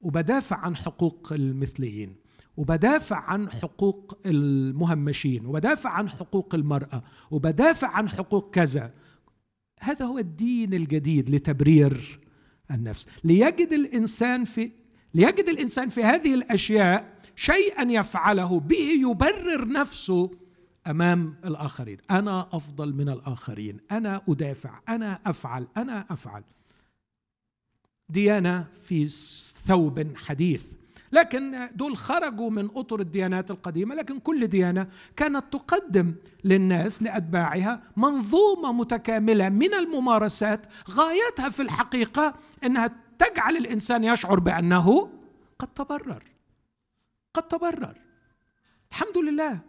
A: وبدافع عن حقوق المثليين. وبدافع عن حقوق المهمشين وبدافع عن حقوق المرأة وبدافع عن حقوق كذا. هذا هو الدين الجديد لتبرير النفس. ليجد الإنسان في ليجد الإنسان في هذه الأشياء شيئا يفعله به يبرر نفسه أمام الآخرين. أنا أفضل من الآخرين. أنا أدافع. أنا أفعل. أنا أفعل. ديانه في ثوب حديث. لكن دول خرجوا من أطر الديانات القديمة لكن كل ديانة كانت تقدم للناس لأتباعها منظومة متكاملة من الممارسات غايتها في الحقيقة إنها تجعل الإنسان يشعر بأنه قد تبرر. قد تبرر. الحمد لله.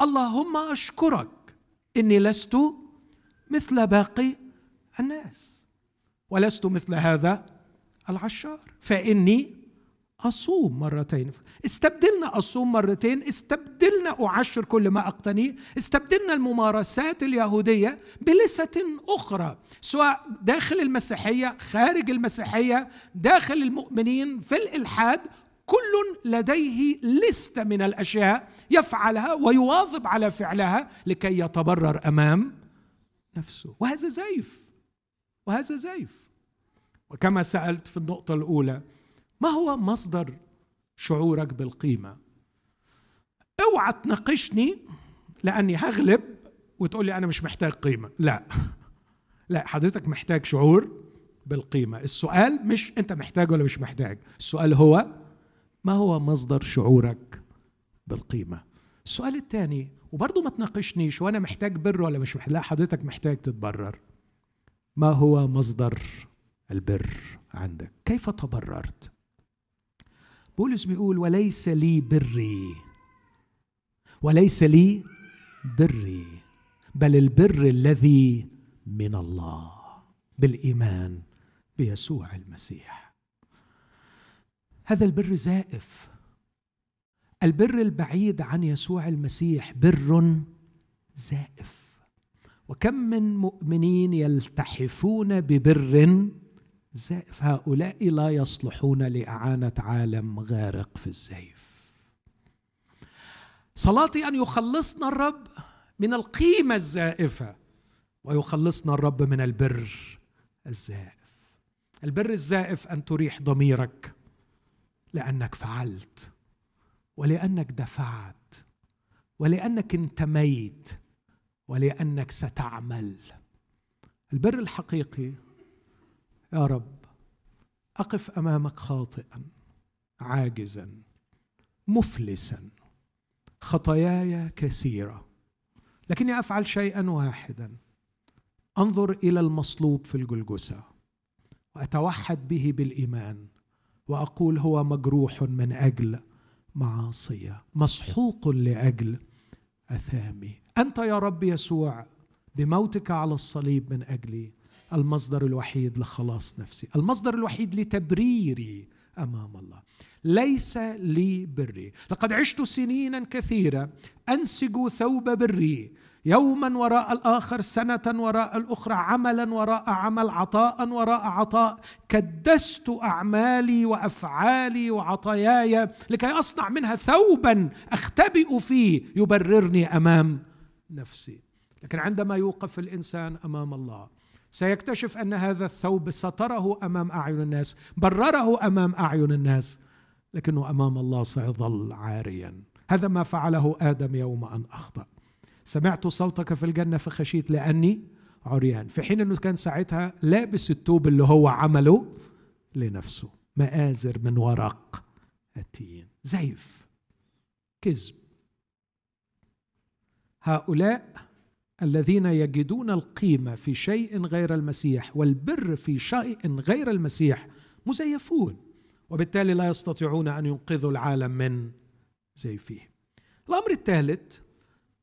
A: اللهم أشكرك. إني لست مثل باقي الناس. ولست مثل هذا العشار. فإني أصوم مرتين. استبدلنا أصوم مرتين. استبدلنا أعشر كل ما أقتنيه. استبدلنا الممارسات اليهودية بلسة أخرى سواء داخل المسيحية خارج المسيحية داخل المؤمنين في الإلحاد. كل لديه لستة من الأشياء يفعلها ويواظب على فعلها لكي يتبرر أمام نفسه. وهذا زيف. وهذا زيف. وكما سألت في النقطة الأولى ما هو مصدر شعورك بالقيمة؟ اوعى تناقشني لأني هغلب وتقول لي أنا مش محتاج قيمة. لا. لا حضرتك محتاج شعور بالقيمة. السؤال مش أنت محتاج ولا مش محتاج. السؤال هو ما هو مصدر شعورك بالقيمة؟ السؤال الثاني وبرضه ما تناقشنيش وأنا محتاج بر ولا مش محتاج لا حضرتك محتاج تتبرر. ما هو مصدر البر عندك؟ كيف تبررت؟ بولس بيقول وليس لي بري. وليس لي بري بل البر الذي من الله بالإيمان بيسوع المسيح. هذا البر زائف. البر البعيد عن يسوع المسيح بر زائف. وكم من مؤمنين يلتحفون ببر زائف. هؤلاء لا يصلحون لإعانة عالم غارق في الزيف. صلاتي أن يخلصنا الرب من القيمة الزائفة ويخلصنا الرب من البر الزائف. البر الزائف أن تريح ضميرك لأنك فعلت ولأنك دفعت ولأنك انتميت ولأنك ستعمل. البر الحقيقي يا رب أقف أمامك خاطئا عاجزا مفلسا خطاياي كثيرة لكني أفعل شيئا واحدا. أنظر إلى المصلوب في الجلجسة وأتوحد به بالإيمان وأقول هو مجروح من أجل معاصيه مسحوق لأجل أثامي. أنت يا رب يسوع بموتك على الصليب من أجلي المصدر الوحيد لخلاص نفسي. المصدر الوحيد لتبريري أمام الله. ليس لي بري. لقد عشت سنينا كثيره أنسج ثوب بري. يوما وراء الآخر سنة وراء الأخرى عملا وراء عمل عطاء وراء عطاء. كدست أعمالي وأفعالي وعطاياي لكي أصنع منها ثوبا أختبئ فيه. يبررني أمام نفسي. لكن عندما يوقف الإنسان أمام الله سيكتشف أن هذا الثوب ستره أمام أعين الناس برره أمام أعين الناس لكنه أمام الله سيظل عاريا. هذا ما فعله آدم يوم أن أخطأ. سمعت صوتك في الجنة فخشيت لأني عريان. في حين أنه كان ساعتها لابس التوب اللي هو عمله لنفسه. مآزر من ورق التين زيف. كذب. هؤلاء الذين يجدون القيمة في شيء غير المسيح والبر في شيء غير المسيح مزيفون وبالتالي لا يستطيعون أن ينقذوا العالم من زيفه الأمر الثالث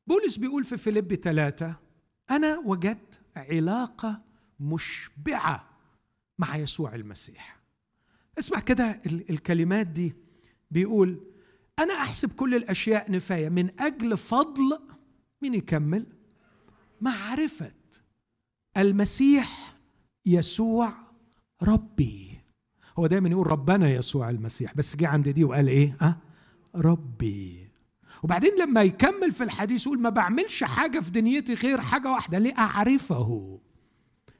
A: بولس بيقول في فيليب ثلاثة أنا وجدت علاقة مشبعة مع يسوع المسيح. اسمع كده الكلمات دي. بيقول أنا أحسب كل الأشياء نفاية من أجل فضل مين يكمل؟ معرفة المسيح يسوع ربي. هو دايما يقول ربنا يسوع المسيح بس جه عند دي وقال إيه؟ ها؟ أه؟ ربي. وبعدين لما يكمل في الحديث يقول ما بعملش حاجة في دنيتي غير حاجة واحدة لأعرفه.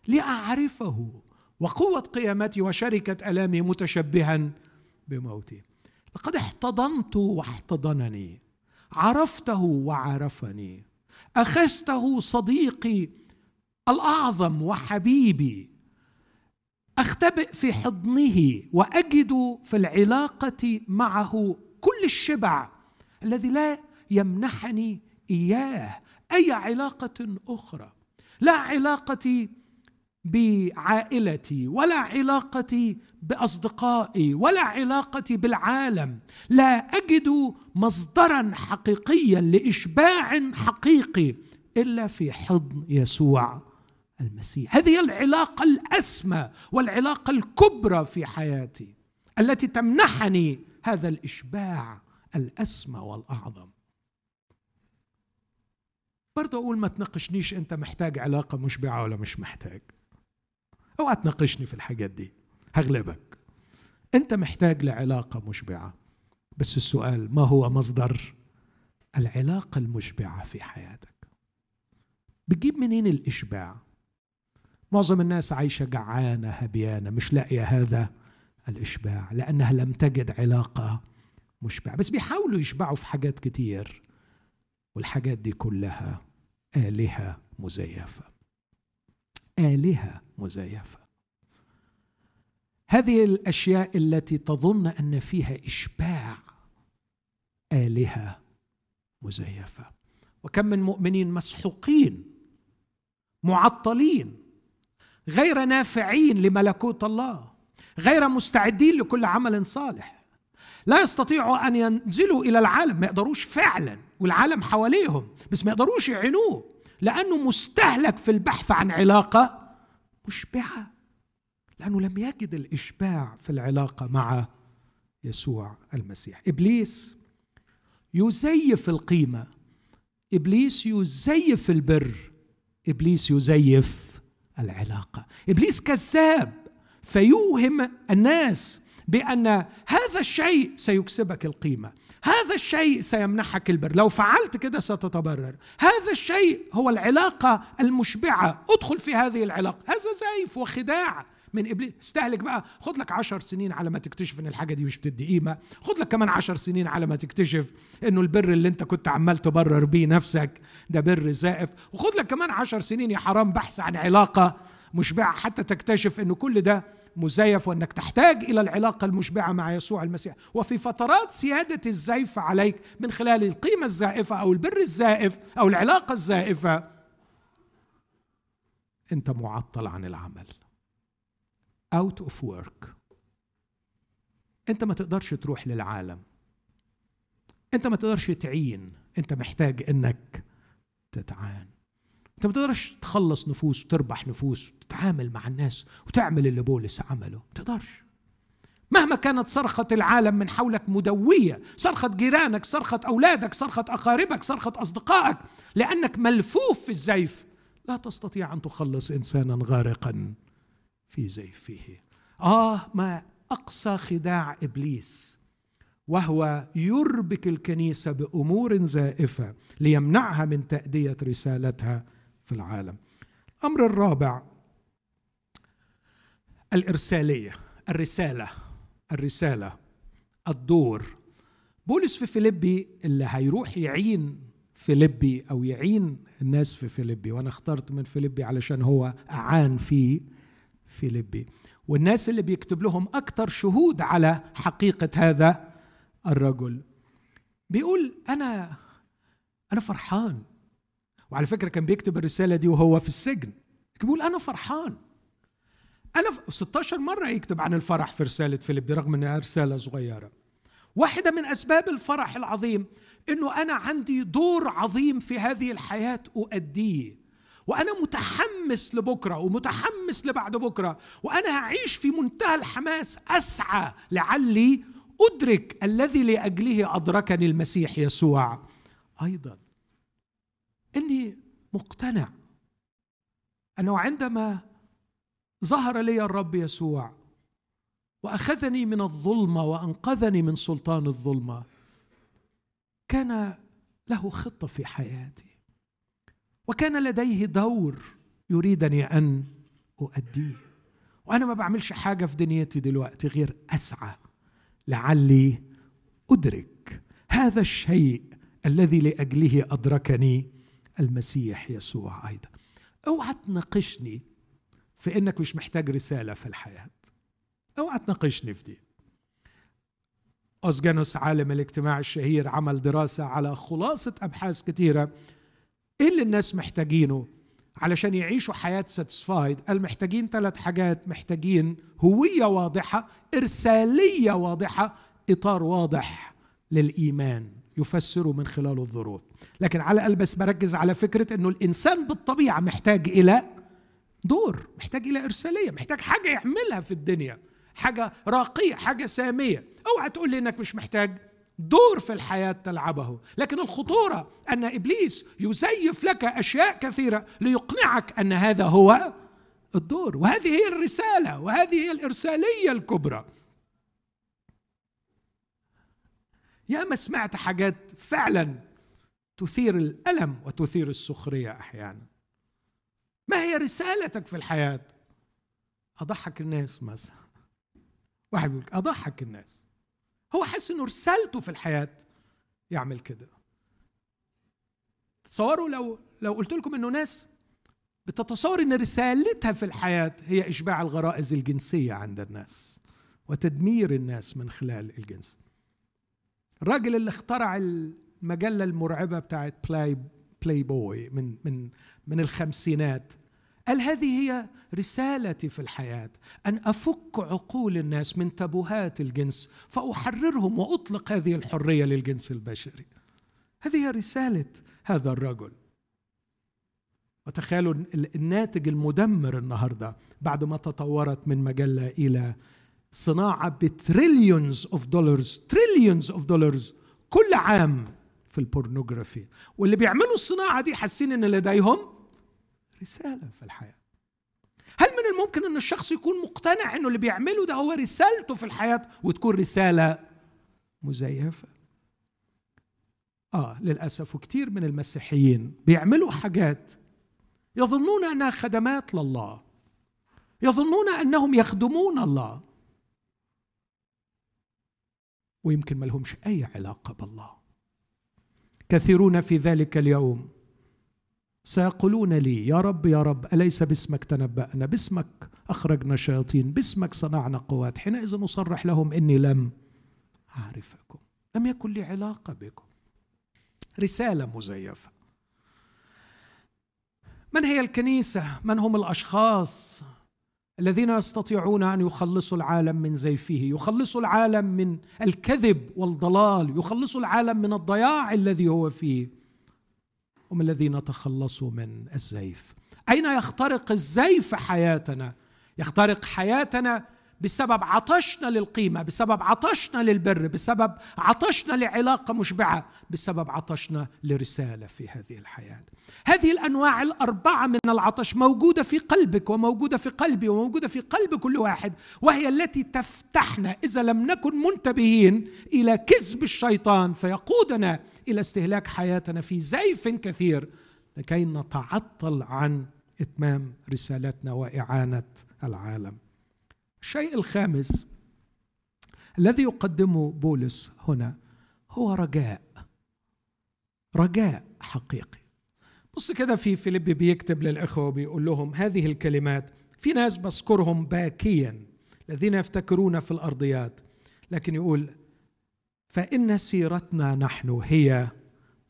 A: لأعرفه. وقوة قيامتي وشركة ألامي متشبها بموتي. لقد احتضنت واحتضنني. عرفته وعرفني. أخذته صديقي الأعظم وحبيبي. أختبئ في حضنه وأجد في العلاقة معه كل الشبع الذي لا يمنحني إياه أي علاقة أخرى. لا علاقتي بعائلتي ولا علاقتي بأصدقائي ولا علاقتي بالعالم. لا أجد مصدرا حقيقيا لإشباع حقيقي إلا في حضن يسوع المسيح. هذه العلاقة الأسمى والعلاقة الكبرى في حياتي التي تمنحني هذا الإشباع الأسمى والأعظم. برضه أقول ما تناقشنيش أنت محتاج علاقة مشبعة ولا مش محتاج. اوعى تناقشني في الحاجات دي. هغلبك. أنت محتاج لعلاقة مشبعة. بس السؤال ما هو مصدر العلاقة المشبعة في حياتك؟ بتجيب منين الإشباع؟ معظم الناس عايشة جعانة هبيانة مش لاقية هذا الإشباع لأنها لم تجد علاقة مشبع بس بيحاولوا يشبعوا في حاجات كتير والحاجات دي كلها آلهة مزيفة. آلهة مزيفة. هذه الأشياء التي تظن أن فيها إشباع آلهة مزيفة. وكم من مؤمنين مسحوقين معطلين غير نافعين لملكوت الله غير مستعدين لكل عمل صالح. لا يستطيعوا أن ينزلوا إلى العالم ما يقدروش فعلا والعالم حواليهم بس ما يقدروش يعينوه لأنه مستهلك في البحث عن علاقة مشبعه لأنه لم يجد الإشباع في العلاقة مع يسوع المسيح. إبليس يزيف القيمة. إبليس يزيف البر. إبليس يزيف العلاقة. إبليس كذاب فيوهم الناس بأن هذا الشيء سيكسبك القيمة. هذا الشيء سيمنحك البر. لو فعلت كده ستتبرر. هذا الشيء هو العلاقة المشبعة. ادخل في هذه العلاقة. هذا زيف وخداع من ابليس استهلك بقى. خد لك عشر سنين على ما تكتشف إن الحاجة دي مش بتدي قيمة. خد لك كمان عشر سنين على ما تكتشف إنه البر اللي أنت كنت عمال تبرر بيه نفسك ده بر زائف. وخد لك كمان عشر سنين يا حرام بحث عن علاقة مشبعة حتى تكتشف إنه كل ده مزيف وأنك تحتاج إلى العلاقة المشبعة مع يسوع المسيح. وفي فترات سيادة الزيف عليك من خلال القيمة الزائفة أو البر الزائف أو العلاقة الزائفة أنت معطل عن العمل. Out of work. أنت ما تقدرش تروح للعالم. أنت ما تقدرش تعين. أنت محتاج إنك تتعان. انت ما تقدرش تخلص نفوس وتربح نفوس وتتعامل مع الناس وتعمل اللي بولس عمله. ما تقدرش. مهما كانت صرخة العالم من حولك مدوية صرخة جيرانك صرخة أولادك صرخة أقاربك صرخة أصدقائك لأنك ملفوف في الزيف لا تستطيع أن تخلص إنسانا غارقا في زيفه. آه ما أقصى خداع إبليس وهو يربك الكنيسة بأمور زائفة ليمنعها من تأدية رسالتها في العالم. الأمر الرابع الإرسالية الرسالة الرسالة الدور. بولس في فيليبي اللي هيروح يعين فيليبي أو يعين الناس في فيليبي وأنا اخترت من فيليبي علشان هو اعان في فيليبي. والناس اللي بيكتب لهم أكثر شهود على حقيقة هذا الرجل. بيقول أنا أنا فرحان. وعلى فكرة كان بيكتب الرسالة دي وهو في السجن. بيقول أنا فرحان. أنا 16 مرة يكتب عن الفرح في رسالة فيليب رغم أنها رسالة صغيرة. واحدة من أسباب الفرح العظيم أنه أنا عندي دور عظيم في هذه الحياة أؤديه. وأنا متحمس لبكرة ومتحمس لبعد بكرة. وأنا هعيش في منتهى الحماس أسعى لعلي أدرك الذي لأجله أدركني المسيح يسوع أيضا. إني مقتنع. أنه عندما ظهر لي الرب يسوع وأخذني من الظلمة وأنقذني من سلطان الظلمة كان له خطة في حياتي. وكان لديه دور يريدني أن أؤديه. وأنا ما بعملش حاجة في دنيتي دلوقتي غير أسعى. لعلي أدرك هذا الشيء الذي لأجله أدركني المسيح يسوع أيضا. أوعى تناقشني في إنك مش محتاج رسالة في الحياة. أوعى تناقشني في دي. أوزجانوس عالم الاجتماع الشهير عمل دراسة على خلاصة أبحاث كثيرة. إيه اللي الناس محتاجينه علشان يعيشوا حياة ساتسفايد قال محتاجين ثلاث حاجات. محتاجين هوية واضحة إرسالية واضحة إطار واضح للإيمان. يفسروا من خلال الظروف لكن على الأقل بس بركز على فكرة إنه الإنسان بالطبيعة محتاج إلى دور محتاج إلى إرسالية محتاج حاجة يعملها في الدنيا حاجة راقية حاجة سامية. أوعى تقول لي إنك مش محتاج دور في الحياة تلعبه. لكن الخطورة أن إبليس يزيف لك أشياء كثيرة ليقنعك أن هذا هو الدور. وهذه هي الرسالة وهذه هي الإرسالية الكبرى. يا ما سمعت حاجات فعلا تثير الألم وتثير السخرية أحيانا. ما هي رسالتك في الحياة؟ أضحك الناس مثلا. واحد بيقول أضحك الناس. هو حس إنه رسالته في الحياة يعمل كده. تصوروا لو لو قلت لكم إنه ناس بتتصور إن رسالتها في الحياة هي إشباع الغرائز الجنسية عند الناس وتدمير الناس من خلال الجنس. الراجل اللي اخترع المجلة المرعبة بتاعت بلاي بلاي بوي من من من الخمسينات قال هذه هي رسالتي في الحياة أن أفك عقول الناس من تبوهات الجنس فأحررهم وأطلق هذه الحرية للجنس البشري. هذه هي رسالة هذا الرجل. وتخيلوا الناتج المدمر النهارده بعد ما تطورت من مجلة إلى صناعة ب trillions of dollars trillions of dollars كل عام في البورنوغرافي واللي بيعملوا الصناعة دي حاسين إن لديهم رسالة في الحياة. هل من الممكن إن الشخص يكون مقتنع إنه اللي بيعمله ده هو رسالته في الحياة وتكون رسالة مزيفة؟ آه للأسف وكثير من المسيحيين بيعملوا حاجات يظنون أنها خدمات لله. يظنون أنهم يخدمون الله. ويمكن ما لهمش أي علاقة بالله. كثيرون في ذلك اليوم سيقولون لي يا رب يا رب أليس باسمك تنبأنا؟ باسمك أخرجنا شياطين باسمك صنعنا قوات. حينئذ نصرح لهم إني لم أعرفكم لم يكن لي علاقة بكم. رسالة مزيفة. من هي الكنيسة؟ من هم الأشخاص؟ الذين يستطيعون أن يخلصوا العالم من زيفه يخلصوا العالم من الكذب والضلال يخلصوا العالم من الضياع الذي هو فيه. هم الذين تخلصوا من الزيف. أين يخترق الزيف حياتنا؟ يخترق حياتنا بسبب عطشنا للقيمة بسبب عطشنا للبر بسبب عطشنا لعلاقة مشبعة بسبب عطشنا لرسالة في هذه الحياة. هذه الأنواع الأربعة من العطش موجودة في قلبك وموجودة في قلبي وموجودة في قلب كل واحد وهي التي تفتحنا إذا لم نكن منتبهين إلى كذب الشيطان فيقودنا إلى استهلاك حياتنا في زيف كثير لكي نتعطل عن إتمام رسالتنا وإعانة العالم. الشيء الخامس الذي يقدمه بولس هنا هو رجاء. رجاء حقيقي. بص كده في فيليب بيكتب للإخوة بيقول لهم هذه الكلمات. في ناس بذكرهم باكيا الذين يفتكرون في الأرضيات لكن يقول فإن سيرتنا نحن هي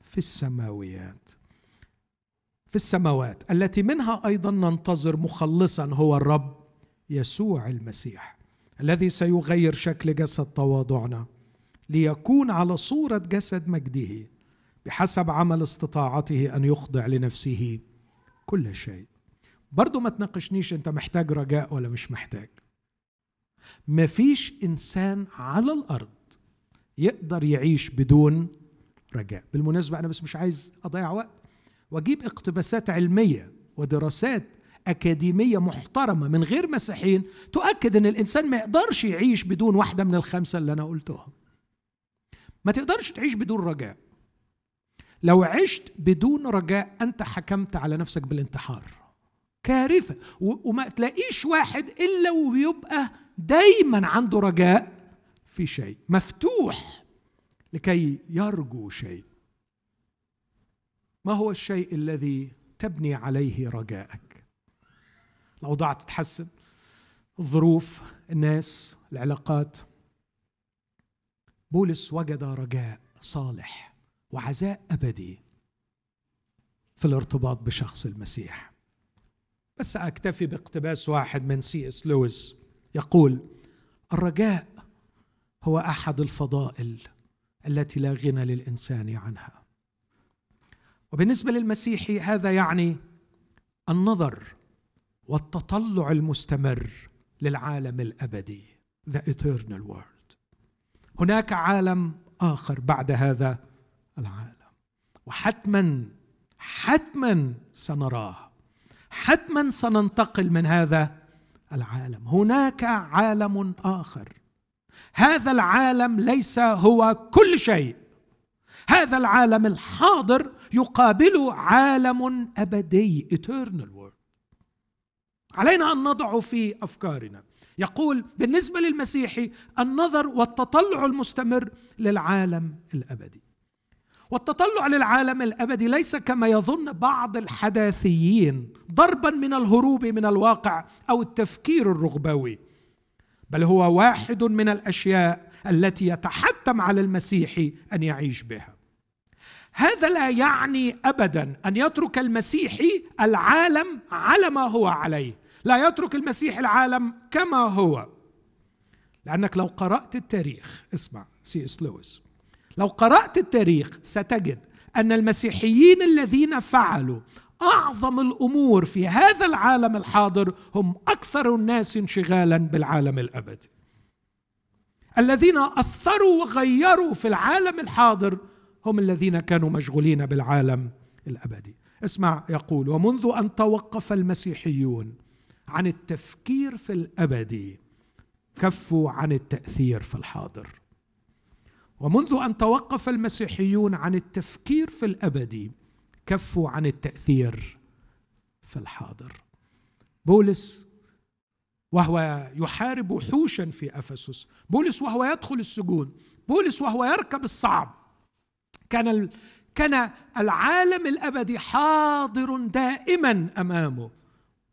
A: في السماويات. في السماوات. التي منها أيضا ننتظر مخلصا هو الرب. يسوع المسيح الذي سيغير شكل جسد تواضعنا ليكون على صورة جسد مجده بحسب عمل استطاعته أن يخضع لنفسه كل شيء. برضو ما تناقشنيش أنت محتاج رجاء ولا مش محتاج. مفيش إنسان على الأرض يقدر يعيش بدون رجاء. بالمناسبة أنا بس مش عايز أضيع وقت. وأجيب اقتباسات علمية ودراسات أكاديمية محترمة من غير مسيحيين تؤكد إن الإنسان ما يقدرش يعيش بدون واحدة من الخمسة اللي أنا قلتهم. ما تقدرش تعيش بدون رجاء. لو عشت بدون رجاء أنت حكمت على نفسك بالانتحار. كارثة. وما تلاقيش واحد إلا وبيبقى دايما عنده رجاء في شيء. مفتوح لكي يرجو شيء. ما هو الشيء الذي تبني عليه رجاءك؟ الأوضاع تتحسن الظروف الناس العلاقات. بولس وجد رجاء صالح وعزاء أبدي في الارتباط بشخص المسيح. بس أكتفي باقتباس واحد من سي إس لويس. يقول الرجاء هو أحد الفضائل التي لا غنى للإنسان عنها. وبالنسبة للمسيحي هذا يعني النظر والتطلع المستمر للعالم الأبدي. The eternal world. هناك عالم آخر بعد هذا العالم. وحتما حتما سنراه. حتما سننتقل من هذا العالم. هناك عالم آخر. هذا العالم ليس هو كل شيء. هذا العالم الحاضر يقابله عالم أبدي. Eternal world. علينا أن نضع في أفكارنا. يقول بالنسبة للمسيحي النظر والتطلع المستمر للعالم الأبدي. والتطلع للعالم الأبدي ليس كما يظن بعض الحداثيين ضربا من الهروب من الواقع أو التفكير الرغبوي. بل هو واحد من الأشياء التي يتحتم على المسيحي أن يعيش بها. هذا لا يعني ابدا أن يترك المسيحي العالم على ما هو عليه. لا يترك المسيح العالم كما هو. لأنك لو قرأت التاريخ اسمع سي إس لويس. لو قرأت التاريخ ستجد أن المسيحيين الذين فعلوا أعظم الأمور في هذا العالم الحاضر هم أكثر الناس انشغالا بالعالم الأبدي. الذين أثروا وغيروا في العالم الحاضر هم الذين كانوا مشغولين بالعالم الأبدي. اسمع يقول ومنذ أن توقف المسيحيون عن التفكير في الابدي كفوا عن التأثير في الحاضر. ومنذ أن توقف المسيحيون عن التفكير في الابدي كفوا عن التأثير في الحاضر. بولس وهو يحارب وحوشا في أفسس. بولس وهو يدخل السجون. بولس وهو يركب الصعب. كان كان العالم الأبدي حاضر دائما أمامه.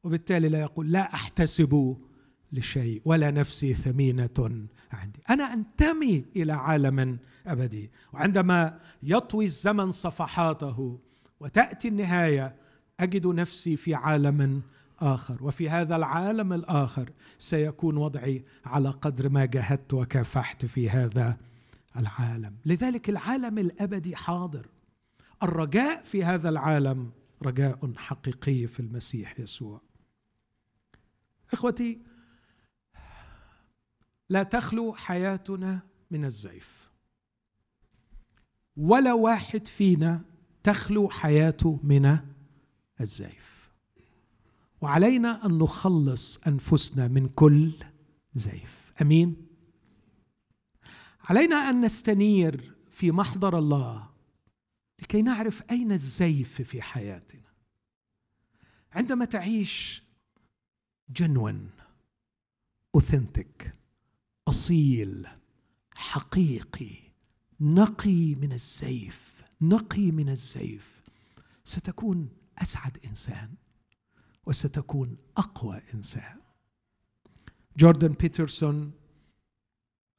A: وبالتالي لا يقول لا أحتسب لشيء ولا نفسي ثمينة عندي. أنا أنتمي إلى عالم أبدي. وعندما يطوي الزمن صفحاته وتأتي النهاية أجد نفسي في عالم آخر. وفي هذا العالم الآخر سيكون وضعي على قدر ما جاهدت وكافحت في هذا العالم. لذلك العالم الأبدي حاضر. الرجاء في هذا العالم رجاء حقيقي في المسيح يسوع. إخوتي لا تخلو حياتنا من الزيف. ولا واحد فينا تخلو حياته من الزيف. وعلينا أن نخلص أنفسنا من كل زيف. أمين؟ علينا أن نستنير في محضر الله لكي نعرف أين الزيف في حياتنا. عندما تعيش genuine authentic أصيل حقيقي نقي من الزيف نقي من الزيف ستكون أسعد إنسان وستكون أقوى إنسان. جوردن بيترسون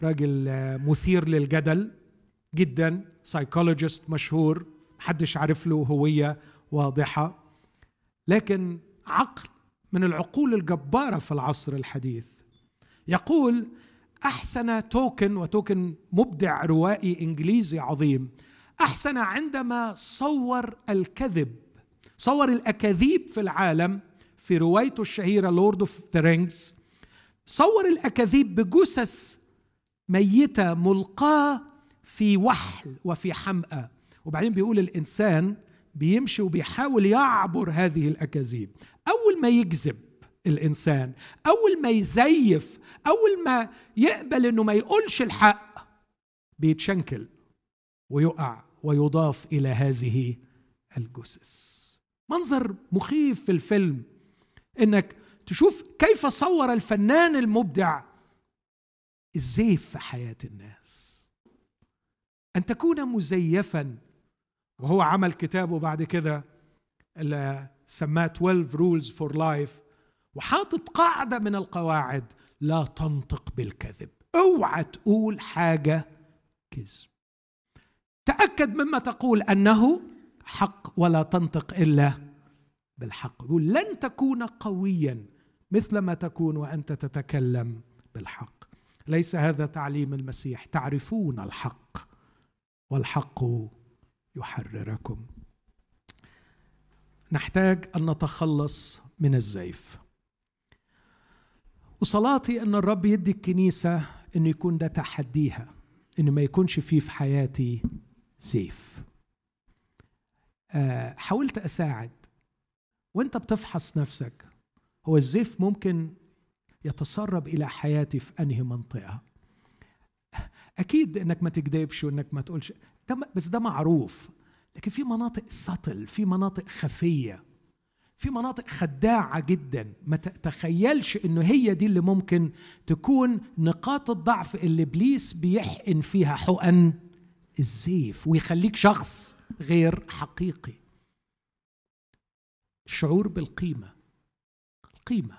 A: راجل مثير للجدل جدا psychologist مشهور محدش عارف له هوية واضحة لكن عقل من العقول الجبارة في العصر الحديث. يقول أحسن تولكين وتولكين مبدع روائي إنجليزي عظيم أحسن عندما صور الكذب صور الأكاذيب في العالم في روايته الشهيرة Lord of the Rings صور الأكاذيب بجثث ميتة ملقاة في وحل وفي حمأة. وبعدين بيقول الإنسان بيمشي وبيحاول يعبر هذه الأكاذيب. أول ما يكذب الإنسان أول ما يزيف أول ما يقبل إنه ما يقولش الحق بيتشنكل ويقع ويضاف إلى هذه الجثث. منظر مخيف في الفيلم إنك تشوف كيف صور الفنان المبدع الزيف في حياة الناس. أن تكون مزيفا وهو عمل كتابه بعد كده اللي سماه 12 Rules for Life وحاطط قاعدة من القواعد لا تنطق بالكذب. اوعى تقول حاجة كذب. تأكد مما تقول أنه حق ولا تنطق إلا بالحق. يقول لن تكون قويا مثل ما تكون وأنت تتكلم بالحق. ليس هذا تعليم المسيح. تعرفون الحق والحق يحرركم. نحتاج أن نتخلص من الزيف. وصلاتي أن الرب يدي الكنيسة إنه يكون ده تحديها إنه ما يكونش فيه في حياتي زيف. آه، حاولت أساعد. وأنت بتفحص نفسك هو الزيف ممكن يتسرب إلى حياتي في أنهي منطقة؟ أكيد إنك ما تكذبش وإنك ما تقولش ده بس ده معروف. لكن في مناطق سطل في مناطق خفية في مناطق خداعة جدا. ما تتخيلش انه هي دي اللي ممكن تكون نقاط الضعف اللي إبليس بيحقن فيها حقن الزيف ويخليك شخص غير حقيقي. الشعور بالقيمة القيمة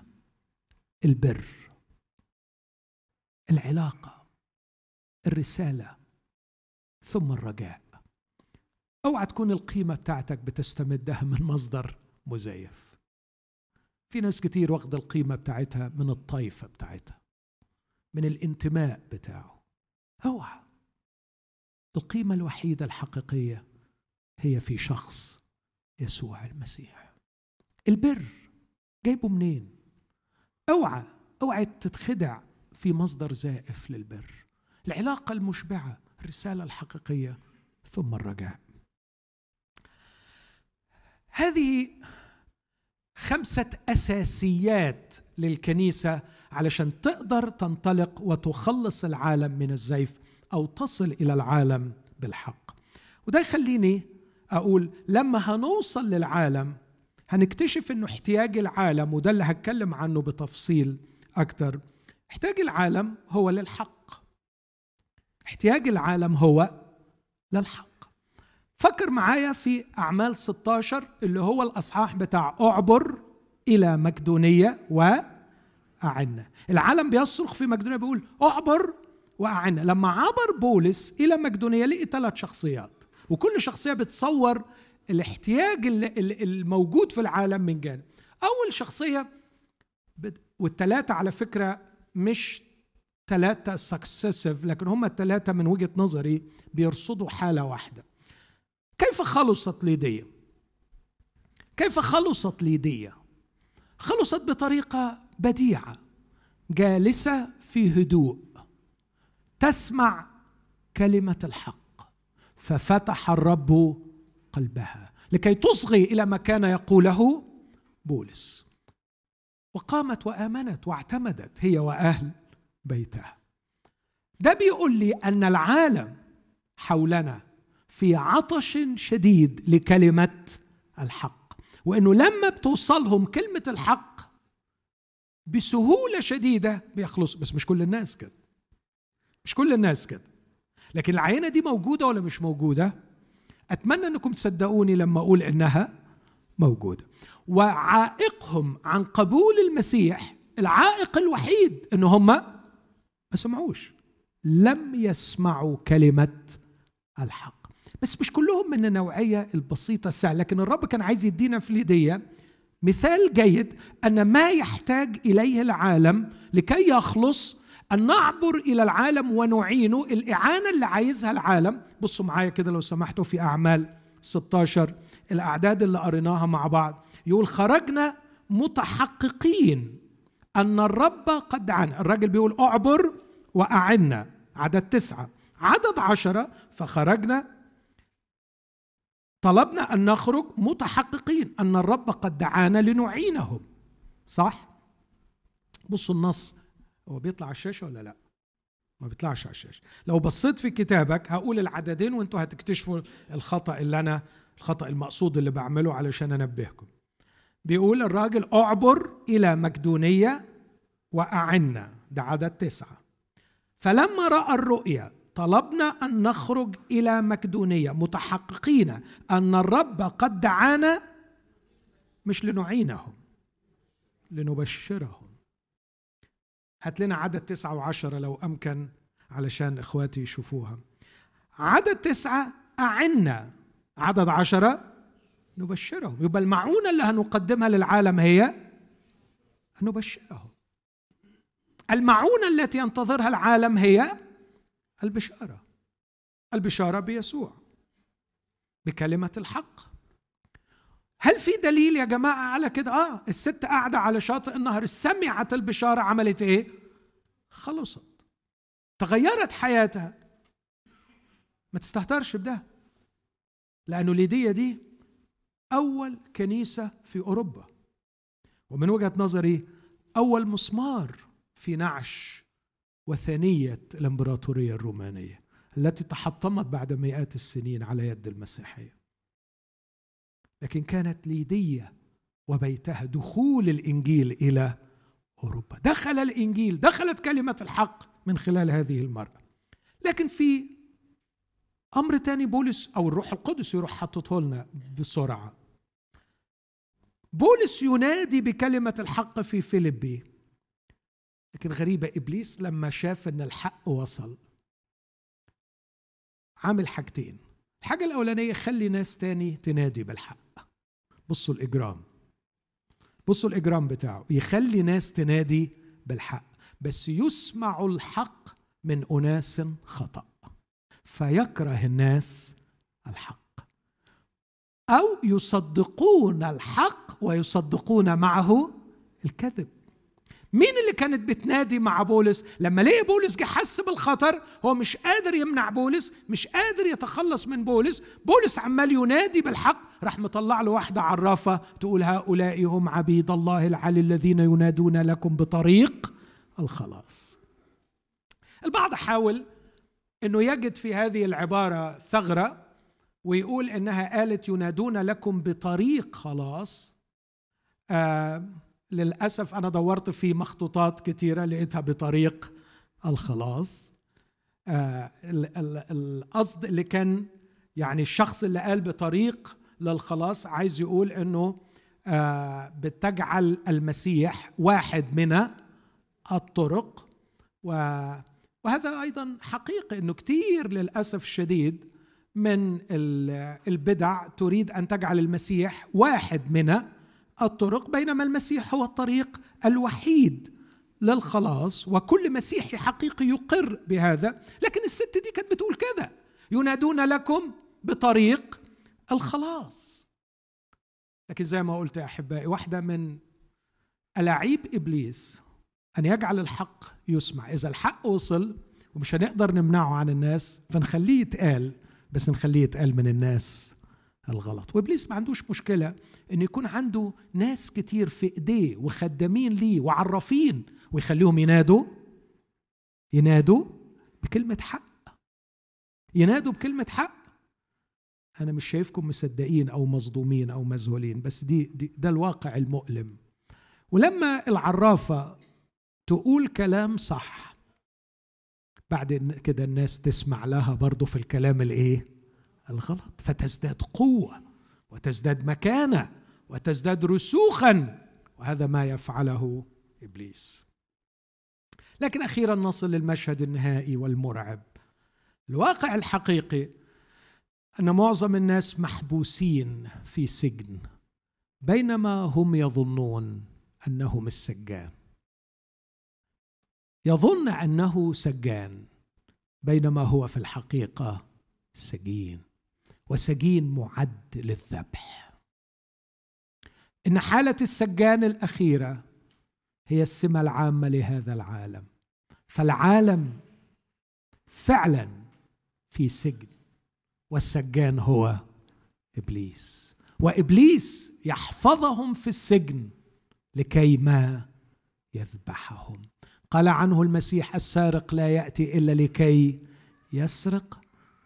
A: البر العلاقة الرسالة ثم الرجاء. أوعى تكون القيمة بتاعتك بتستمدها من مصدر مزيف. في ناس كتير واخدة القيمة بتاعتها من الطائفه بتاعتها من الانتماء بتاعه. أوعى. القيمة الوحيدة الحقيقية هي في شخص يسوع المسيح. البر جايبه منين؟ أوعى أوعى تتخدع في مصدر زائف للبر. العلاقة المشبعة الرسالة الحقيقية ثم الرجاء. هذه خمسة أساسيات للكنيسة علشان تقدر تنطلق وتخلص العالم من الزيف أو تصل إلى العالم بالحق. وده يخليني أقول لما هنوصل للعالم هنكتشف إنه احتياج العالم وده اللي هتكلم عنه بتفصيل أكتر احتياج العالم هو للحق. احتياج العالم هو للحق. فكر معايا في أعمال 16 اللي هو الأصحاح بتاع أعبر إلى مقدونية وأعنا العالم بيصرخ في مقدونية بيقول أعبر وأعنا لما عبر بولس إلى مقدونية لقي ثلاث شخصيات وكل شخصية بتصور الاحتياج الموجود في العالم من جانب. أول شخصية والثلاثة على فكرة مش ثلاثة سكسسيف لكن هم الثلاثة من وجهة نظري بيرصدوا حالة واحدة. كيف خلصت ليديا كيف خلصت ليديا خلصت بطريقة بديعة جالسة في هدوء تسمع كلمة الحق ففتح الرب قلبها لكي تصغي إلى ما كان يقوله بولس. وقامت وآمنت واعتمدت هي وأهل بيتها ده بيقول لي أن العالم حولنا في عطش شديد لكلمة الحق وإنه لما بتوصلهم كلمة الحق بسهولة شديدة بيخلص. بس مش كل الناس كده. مش كل الناس كده. لكن العينة دي موجودة ولا مش موجودة؟ أتمنى أنكم تصدقوني لما أقول إنها موجودة. وعائقهم عن قبول المسيح العائق الوحيد إن هم ما سمعوش. لم يسمعوا كلمة الحق. بس مش كلهم من النوعية البسيطة السهلة لكن الرب كان عايز يدينا في الهدية مثال جيد أن ما يحتاج إليه العالم لكي يخلص أن نعبر إلى العالم ونعينه. الإعانة اللي عايزها العالم. بصوا معايا كده لو سمحتوا في أعمال 16 الأعداد اللي قريناها مع بعض. يقول خرجنا متحققين. أن الرب قد عنا الراجل بيقول أعبر وأعنا. عدد تسعة. عدد عشرة فخرجنا. طلبنا أن نخرج متحققين أن الرب قد دعانا لنعينهم. صح؟ بصوا النص. هو بيطلع على الشاشة ولا لأ؟ ما بيطلعش على الشاشة. لو بصيت في كتابك هقول العددين وانتوا هتكتشفوا الخطأ اللي أنا الخطأ المقصود اللي بعمله علشان أنبهكم. بيقول الراجل اعبر إلى مقدونيه واعنا ده عدد تسعة. فلما رأى الرؤيا طلبنا أن نخرج إلى مقدونيه متحققين أن الرب قد دعانا مش لنعينهم لنبشرهم. هات لنا عدد تسعة وعشرة لو أمكن علشان إخواتي يشوفوها. عدد تسعة أعنا. عدد عشرة نبشرهم. يبقى المعونة اللي هنقدمها للعالم هي أن نبشرهم. المعونة التي ينتظرها العالم هي البشارة. البشارة بيسوع بكلمة الحق. هل في دليل يا جماعة على كده؟ آه الست قاعدة على شاطئ النهر سمعت البشارة عملت إيه؟ خلصت. تغيرت حياتها. ما تستهترش بده لأنه ليديا دي أول كنيسة في أوروبا. ومن وجهة نظري أول مسمار في نعش وثنية الإمبراطورية الرومانية التي تحطمت بعد مئات السنين على يد المسيحية. لكن كانت ليدية وبيتها دخول الإنجيل إلى أوروبا. دخل الإنجيل دخلت كلمة الحق من خلال هذه المرأة. لكن في أمر تاني بولس أو الروح القدس يروح حاططه لنا بسرعة. بولس ينادي بكلمة الحق في فيليبي. لكن غريبة إبليس لما شاف أن الحق وصل عامل حاجتين. الحاجة الأولانية خلي ناس تاني تنادي بالحق. بصوا الإجرام. بصوا الإجرام بتاعه. يخلي ناس تنادي بالحق. بس يسمع الحق من أناس خطأ. فيكره الناس الحق. أو يصدقون الحق ويصدقون معه الكذب. مين اللي كانت بتنادي مع بولس؟ لما لقي بولس جه حس بالخطر هو مش قادر يمنع بولس مش قادر يتخلص من بولس. بولس عمال ينادي بالحق راح مطلع له واحدة عرافة تقول هؤلاء هم عبيد الله العلي الذين ينادون لكم بطريق الخلاص. البعض حاول إنه يجد في هذه العبارة ثغرة ويقول إنها قالت ينادون لكم بطريق خلاص. آه للأسف أنا دورت في مخطوطات كثيره لقيتها بطريق الخلاص. آه القصد اللي كان يعني الشخص اللي قال بطريق للخلاص عايز يقول إنه آه بتجعل المسيح واحد من الطرق. وهذا أيضا حقيقي إنه كثير للأسف الشديد من البدع تريد أن تجعل المسيح واحد من الطرق بينما المسيح هو الطريق الوحيد للخلاص وكل مسيحي حقيقي يقر بهذا. لكن الست دي كانت بتقول كده ينادون لكم بطريق الخلاص. لكن زي ما قلت يا أحبائي واحدة من ألاعيب إبليس أن يجعل الحق يسمع. إذا الحق وصل ومش هنقدر نمنعه عن الناس فنخليه يتقال بس نخليه يتقال من الناس الغلط. وإبليس ما عندوش مشكلة إن يكون عنده ناس كتير في إيديه وخدامين ليه وعرافين ويخليهم ينادوا ينادوا بكلمة حق. ينادوا بكلمة حق. أنا مش شايفكم مصدقين أو مصدومين أو مذهولين بس دي, دي ده الواقع المؤلم. ولما العرافة تقول كلام صح بعد كده الناس تسمع لها برضه في الكلام الإيه؟ الغلط. فتزداد قوة وتزداد مكانة وتزداد رسوخا. وهذا ما يفعله إبليس. لكن أخيرا نصل للمشهد النهائي والمرعب. الواقع الحقيقي أن معظم الناس محبوسين في سجن بينما هم يظنون أنهم السجان. يظن أنه سجان بينما هو في الحقيقة سجين وسجين معد للذبح. إن حالة السجان الأخيرة هي السمة العامة لهذا العالم فالعالم فعلا في سجن والسجان هو إبليس. وإبليس يحفظهم في السجن لكي ما يذبحهم. قال عنه المسيح السارق لا يأتي إلا لكي يسرق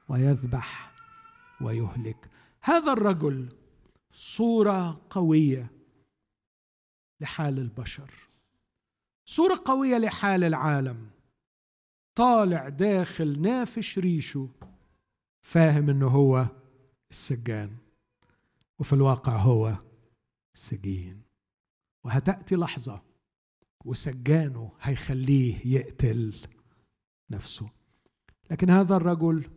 A: ويذبح ويهلك. هذا الرجل صورة قوية لحال البشر. صورة قوية لحال العالم. طالع داخل نافش ريشه فاهم إنه هو السجان وفي الواقع هو سجين وهتأتي لحظة وسجانه هيخليه يقتل نفسه. لكن هذا الرجل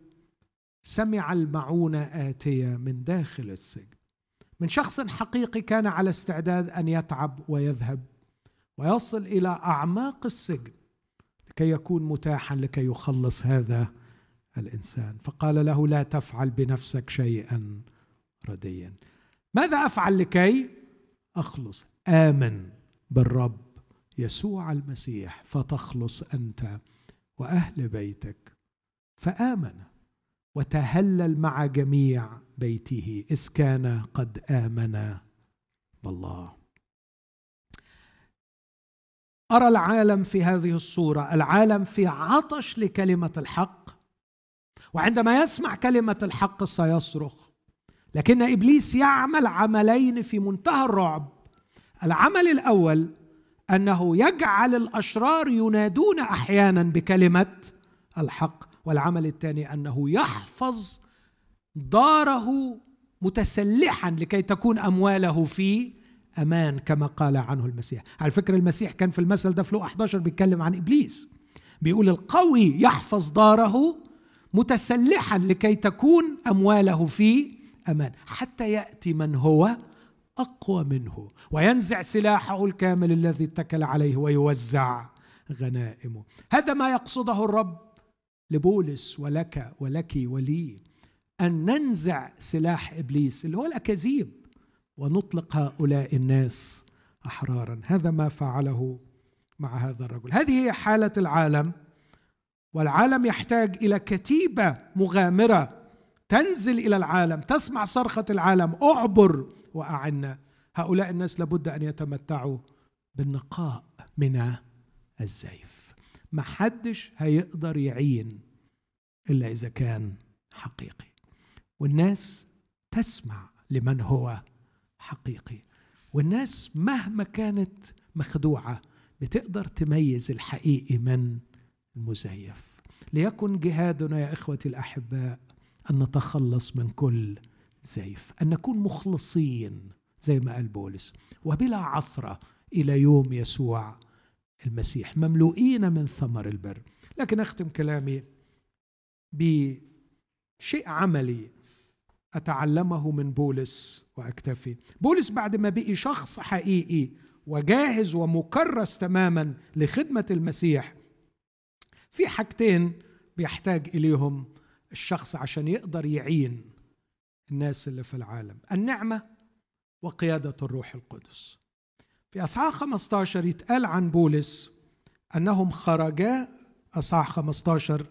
A: سمع المعونة آتية من داخل السجن. من شخص حقيقي كان على استعداد أن يتعب ويذهب ويصل إلى أعماق السجن لكي يكون متاحا لكي يخلص هذا الإنسان. فقال له لا تفعل بنفسك شيئا رديا ماذا أفعل لكي أخلص؟ آمن بالرب. يسوع المسيح فتخلص أنت وأهل بيتك. فآمن وتهلل مع جميع بيته إذ كان قد آمن بالله. أرى العالم في هذه الصورة العالم في عطش لكلمة الحق وعندما يسمع كلمة الحق سيصرخ. لكن إبليس يعمل عملين في منتهى الرعب. العمل الأول أنه يجعل الأشرار ينادون أحيانا بكلمة الحق والعمل الثاني أنه يحفظ داره متسلحا لكي تكون أمواله في أمان كما قال عنه المسيح. على فكرة المسيح كان في المثل ده في لو 11 بيتكلم عن إبليس. بيقول القوي يحفظ داره متسلحا لكي تكون أمواله في أمان. حتى يأتي من هو أقوى منه وينزع سلاحه الكامل الذي اتكل عليه ويوزع غنائمه هذا ما يقصده الرب لبولس ولك ولك ولي أن ننزع سلاح إبليس اللي هو الأكاذيب ونطلق هؤلاء الناس أحرارا. هذا ما فعله مع هذا الرجل. هذه هي حالة العالم والعالم يحتاج إلى كتيبة مغامرة تنزل إلى العالم تسمع صرخة العالم أعبر وأعنا. هؤلاء الناس لابد أن يتمتعوا بالنقاء من الزيف. ما حدش هيقدر يعين إلا إذا كان حقيقي. والناس تسمع لمن هو حقيقي. والناس مهما كانت مخدوعة بتقدر تميز الحقيقي من المزيف. ليكن جهادنا يا إخوتي الأحباء أن نتخلص من كل زيف أن نكون مخلصين زي ما قال بولس وبلا عثرة إلى يوم يسوع المسيح مملوئين من ثمر البر. لكن أختم كلامي بشيء عملي أتعلمه من بولس وأكتفي. بولس بعد ما بقي شخص حقيقي وجاهز ومكرس تماما لخدمة المسيح في حاجتين بيحتاج إليهم الشخص عشان يقدر يعين الناس اللي في العالم. النعمة وقيادة الروح القدس. في إصحاح 15 يتقال عن بولس أنهم خرجا إصحاح 15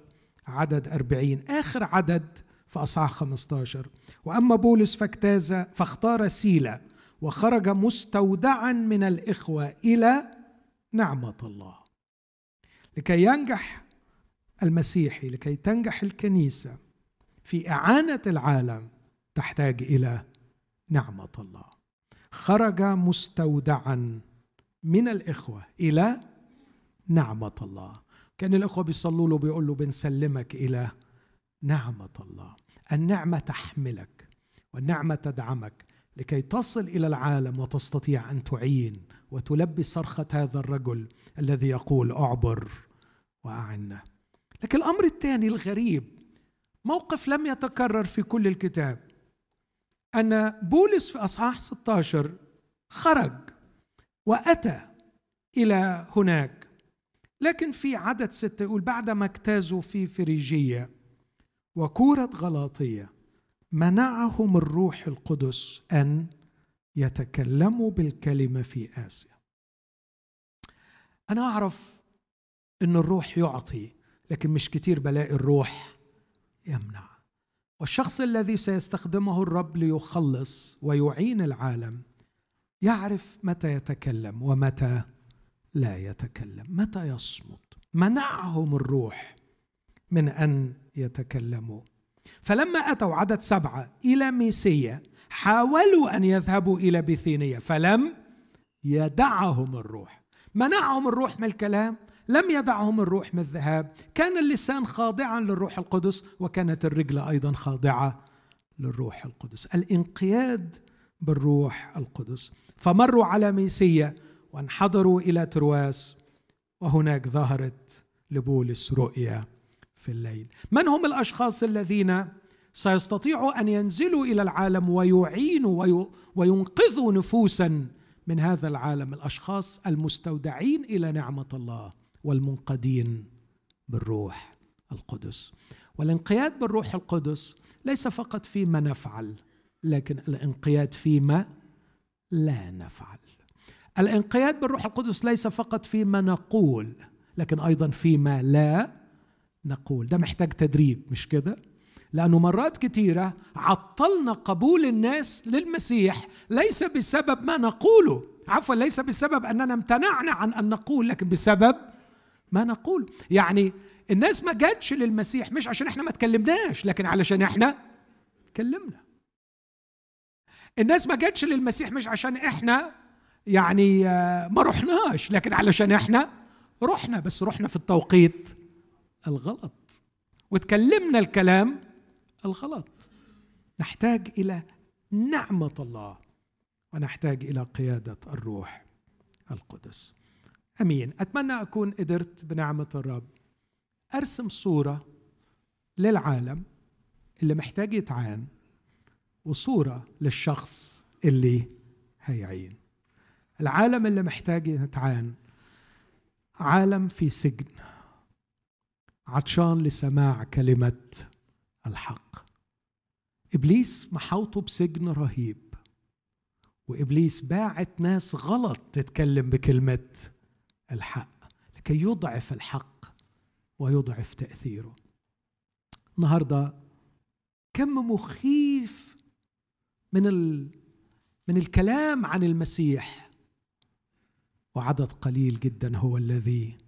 A: عدد 40 آخر عدد في إصحاح 15 وأما بولس فاجتاز فاختار سيلا وخرج مستودعا من الإخوة إلى نعمة الله. لكي ينجح المسيحي لكي تنجح الكنيسة في إعانة العالم تحتاج إلى نعمة الله. خرج مستودعا من الإخوة إلى نعمة الله. كأن الإخوة بيصلوا له بيقول له بنسلمك إلى نعمة الله. النعمة تحملك والنعمة تدعمك لكي تصل إلى العالم وتستطيع أن تعين وتلبي صرخة هذا الرجل الذي يقول أعبر واعنا لكن الأمر الثاني الغريب موقف لم يتكرر في كل الكتاب. أن بولس في أصحاح 16 خرج وأتى إلى هناك لكن في عدد ستة يقول بعدما اجتازوا في فريجية وكورة غلاطية منعهم الروح القدس أن يتكلموا بالكلمة في آسيا. أنا أعرف أن الروح يعطي لكن مش كتير بلاقي الروح يمنع. والشخص الذي سيستخدمه الرب ليخلص ويعين العالم يعرف متى يتكلم ومتى لا يتكلم متى يصمت. منعهم الروح من أن يتكلموا. فلما أتوا عدد سبعة إلى ميسيه حاولوا أن يذهبوا إلى بثينيه فلم يدعهم الروح. منعهم الروح من الكلام؟ لم يدعهم الروح من الذهاب. كان اللسان خاضعا للروح القدس وكانت الرجل أيضا خاضعة للروح القدس. الانقياد بالروح القدس. فمروا على ميسية وانحدروا إلى ترواس وهناك ظهرت لبولس رؤيا في الليل. من هم الأشخاص الذين سيستطيعوا أن ينزلوا إلى العالم ويعينوا وينقذوا نفوسا من هذا العالم؟ الأشخاص المستودعين إلى نعمة الله. والمنقدين بالروح القدس. والانقياد بالروح القدس ليس فقط فيما نفعل لكن الانقياد فيما لا نفعل. الانقياد بالروح القدس ليس فقط فيما نقول لكن أيضا فيما لا نقول. ده محتاج تدريب مش كده؟ لأنه مرات كثيره عطلنا قبول الناس للمسيح ليس بسبب ما نقوله. عفوا ليس بسبب أننا امتنعنا عن أن نقول لكن بسبب ما نقول. يعني الناس ما جاتش للمسيح مش عشان إحنا ما تكلمناش لكن علشان إحنا تكلمنا الناس ما جاتش للمسيح مش عشان إحنا يعني آه، ما رحناش لكن علشان إحنا رحنا بس رحنا في التوقيت الغلط. وتكلمنا الكلام الغلط. نحتاج إلى نعمة الله ونحتاج إلى قيادة الروح القدس. أمين. أتمنى أكون قدرت بنعمة الرب أرسم صورة للعالم اللي محتاج يتعان وصورة للشخص اللي هيعين. العالم اللي محتاج يتعان عالم في سجن عطشان لسماع كلمة الحق. إبليس محوطه بسجن رهيب وإبليس باعت ناس غلط تتكلم بكلمة الحق لكي يضعف الحق ويضعف تأثيره. النهارده كم مخيف من ال... من الكلام عن المسيح. وعدد قليل جدا هو الذي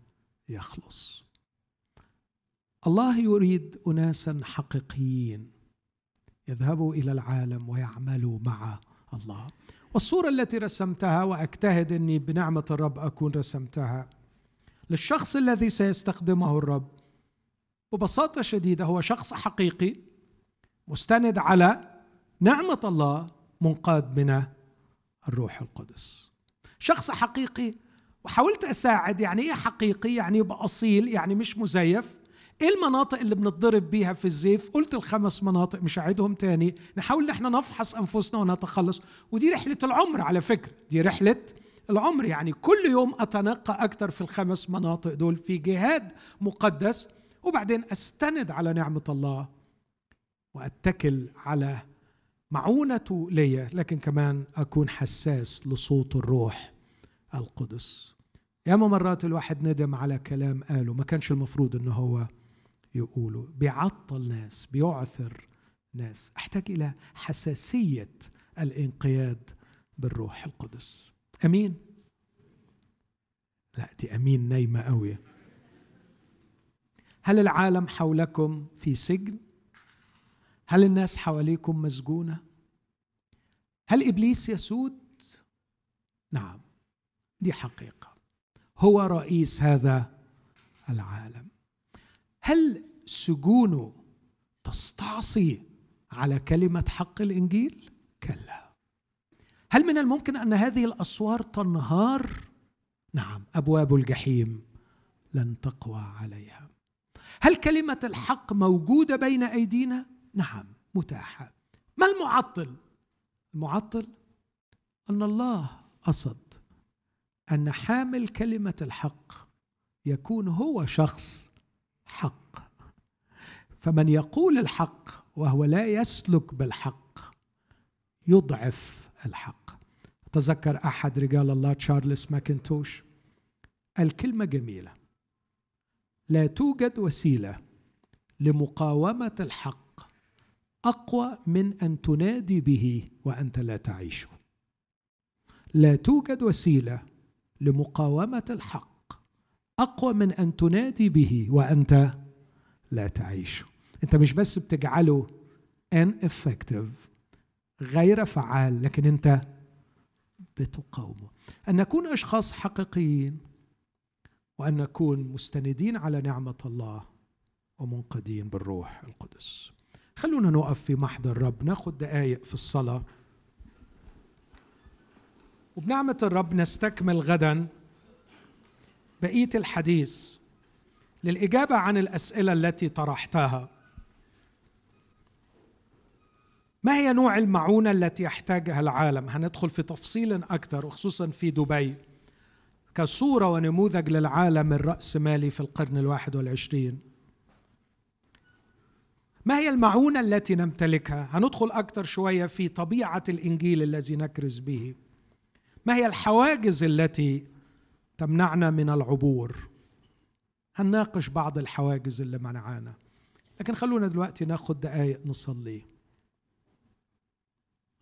A: يخلص. الله يريد اناسا حقيقيين يذهبوا إلى العالم ويعملوا مع الله. والصورة التي رسمتها وأجتهد أني بنعمة الرب أكون رسمتها. للشخص الذي سيستخدمه الرب. ببساطة شديدة هو شخص حقيقي مستند على نعمة الله منقاد من الروح القدس. شخص حقيقي وحاولت أساعد يعني إيه حقيقي؟ يعني يبقى أصيل يعني مش مزيف. إيه المناطق اللي بنتضرب بيها في الزيف؟ قلت الخمس مناطق مش هعيدهم تاني. نحاول ان إحنا نفحص أنفسنا ونتخلص. ودي رحلة العمر على فكرة. دي رحلة العمر. يعني كل يوم أتنقى أكثر في الخمس مناطق دول في جهاد مقدس. وبعدين أستند على نعمة الله وأتكل على معونته ليا لكن كمان أكون حساس لصوت الروح القدس. ياما مرات الواحد ندم على كلام قاله ما كانش المفروض إنه هو يقولوا بيعطل ناس بيعثر ناس. أحتاج إلى حساسية الإنقياد بالروح القدس. أمين؟ لا دي أمين نايمة قوي هل العالم حولكم في سجن؟ هل الناس حواليكم مسجونة؟ هل إبليس يسود؟ نعم دي حقيقة. هو رئيس هذا العالم. هل سجونه تستعصي على كلمة حق الإنجيل؟ كلا. هل من الممكن أن هذه الأسوار تنهار؟ نعم أبواب الجحيم لن تقوى عليها. هل كلمة الحق موجودة بين أيدينا؟ نعم متاحة. ما المعطل؟ المعطل أن الله قصد أن حامل كلمة الحق يكون هو شخص حق. فمن يقول الحق وهو لا يسلك بالحق يضعف الحق. تذكر أحد رجال الله تشارلز ماكنتوش؟ الكلمة جميلة. لا توجد وسيلة لمقاومة الحق أقوى من أن تنادي به وأنت لا تعيشه. لا توجد وسيلة لمقاومة الحق أقوى من أن تنادي به وأنت لا تعيشه أنت مش بس بتجعله ان غير فعال لكن أنت بتقاومه. أن نكون أشخاص حقيقيين وأن نكون مستندين على نعمة الله ومنقذين بالروح القدس. خلونا نقف في محضر الرب ناخد دقايق في الصلاة. وبنعمة الرب نستكمل غدا بقية الحديث للإجابة عن الأسئلة التي طرحتها. ما هي نوع المعونة التي يحتاجها العالم؟ هندخل في تفصيل أكثر وخصوصا في دبي. كصورة ونموذج للعالم الراسمالي في القرن الواحد والعشرين. ما هي المعونة التي نمتلكها؟ هندخل أكثر شوية في طبيعة الإنجيل الذي نكرز به. ما هي الحواجز التي تمنعنا من العبور. هنناقش بعض الحواجز اللي منعانا. لكن خلونا دلوقتي ناخد دقايق نصلي.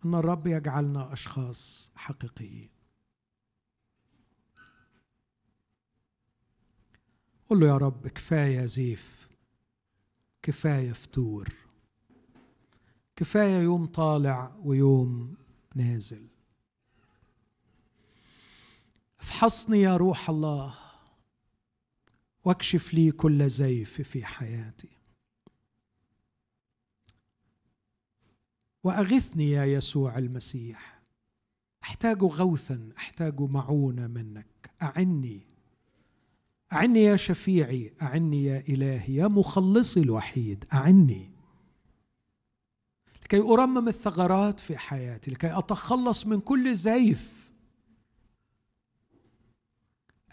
A: إن الرب يجعلنا أشخاص حقيقيين. قل له يا رب كفاية زيف كفاية فتور كفاية يوم طالع ويوم نازل. افحصني يا روح الله واكشف لي كل زيف في حياتي. وأغثني يا يسوع المسيح. أحتاج غوثا أحتاج معونة منك. أعني أعني يا شفيعي أعني يا إلهي يا مخلصي الوحيد. أعني. لكي أرمم الثغرات في حياتي لكي أتخلص من كل زيف.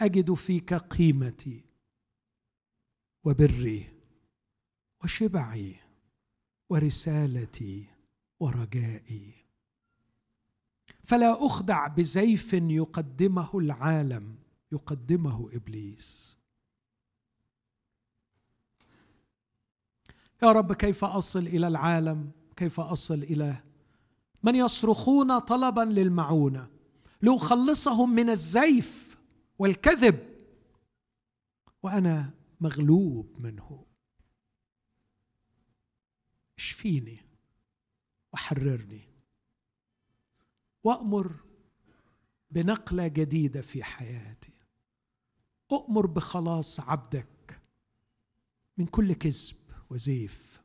A: أجد فيك قيمتي وبري وشبعي ورسالتي ورجائي. فلا أخدع بزيف يقدمه العالم يقدمه إبليس. يا رب كيف أصل إلى العالم؟ كيف أصل إلى من يصرخون طلبا للمعونة؟ لاخلصهم من الزيف والكذب. وأنا مغلوب منه. اشفيني وحررني. وأمر بنقلة جديدة في حياتي. اؤمر بخلاص عبدك من كل كذب وزيف.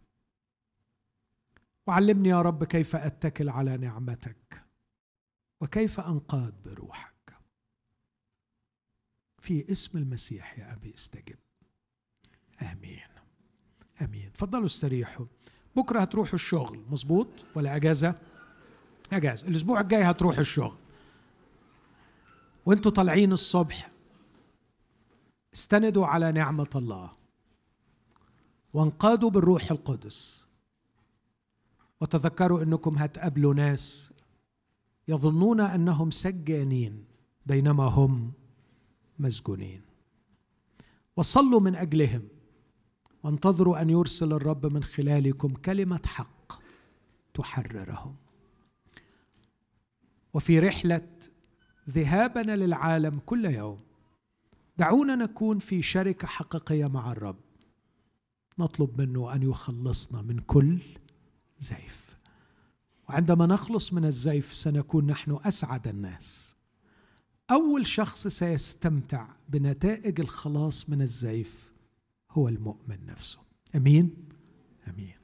A: وعلمني يا رب كيف أتكل على نعمتك. وكيف أنقاد بروحك. في اسم المسيح يا أبي استجب. آمين. آمين. تفضلوا استريحوا. بكرة هتروحوا الشغل مظبوط؟ ولا أجازة؟ أجازة. الأسبوع الجاي هتروحوا الشغل. وأنتوا طالعين الصبح. استندوا على نعمة الله. وانقادوا بالروح القدس. وتذكروا أنكم هتقابلوا ناس يظنون أنهم سجانين بينما هم مسجونين. وصلوا من أجلهم وانتظروا أن يرسل الرب من خلالكم كلمة حق تحررهم. وفي رحلة ذهابنا للعالم كل يوم دعونا نكون في شركة حقيقية مع الرب. نطلب منه أن يخلصنا من كل زيف. وعندما نخلص من الزيف سنكون نحن أسعد الناس. أول شخص سيستمتع بنتائج الخلاص من الزيف هو المؤمن نفسه. أمين؟ أمين.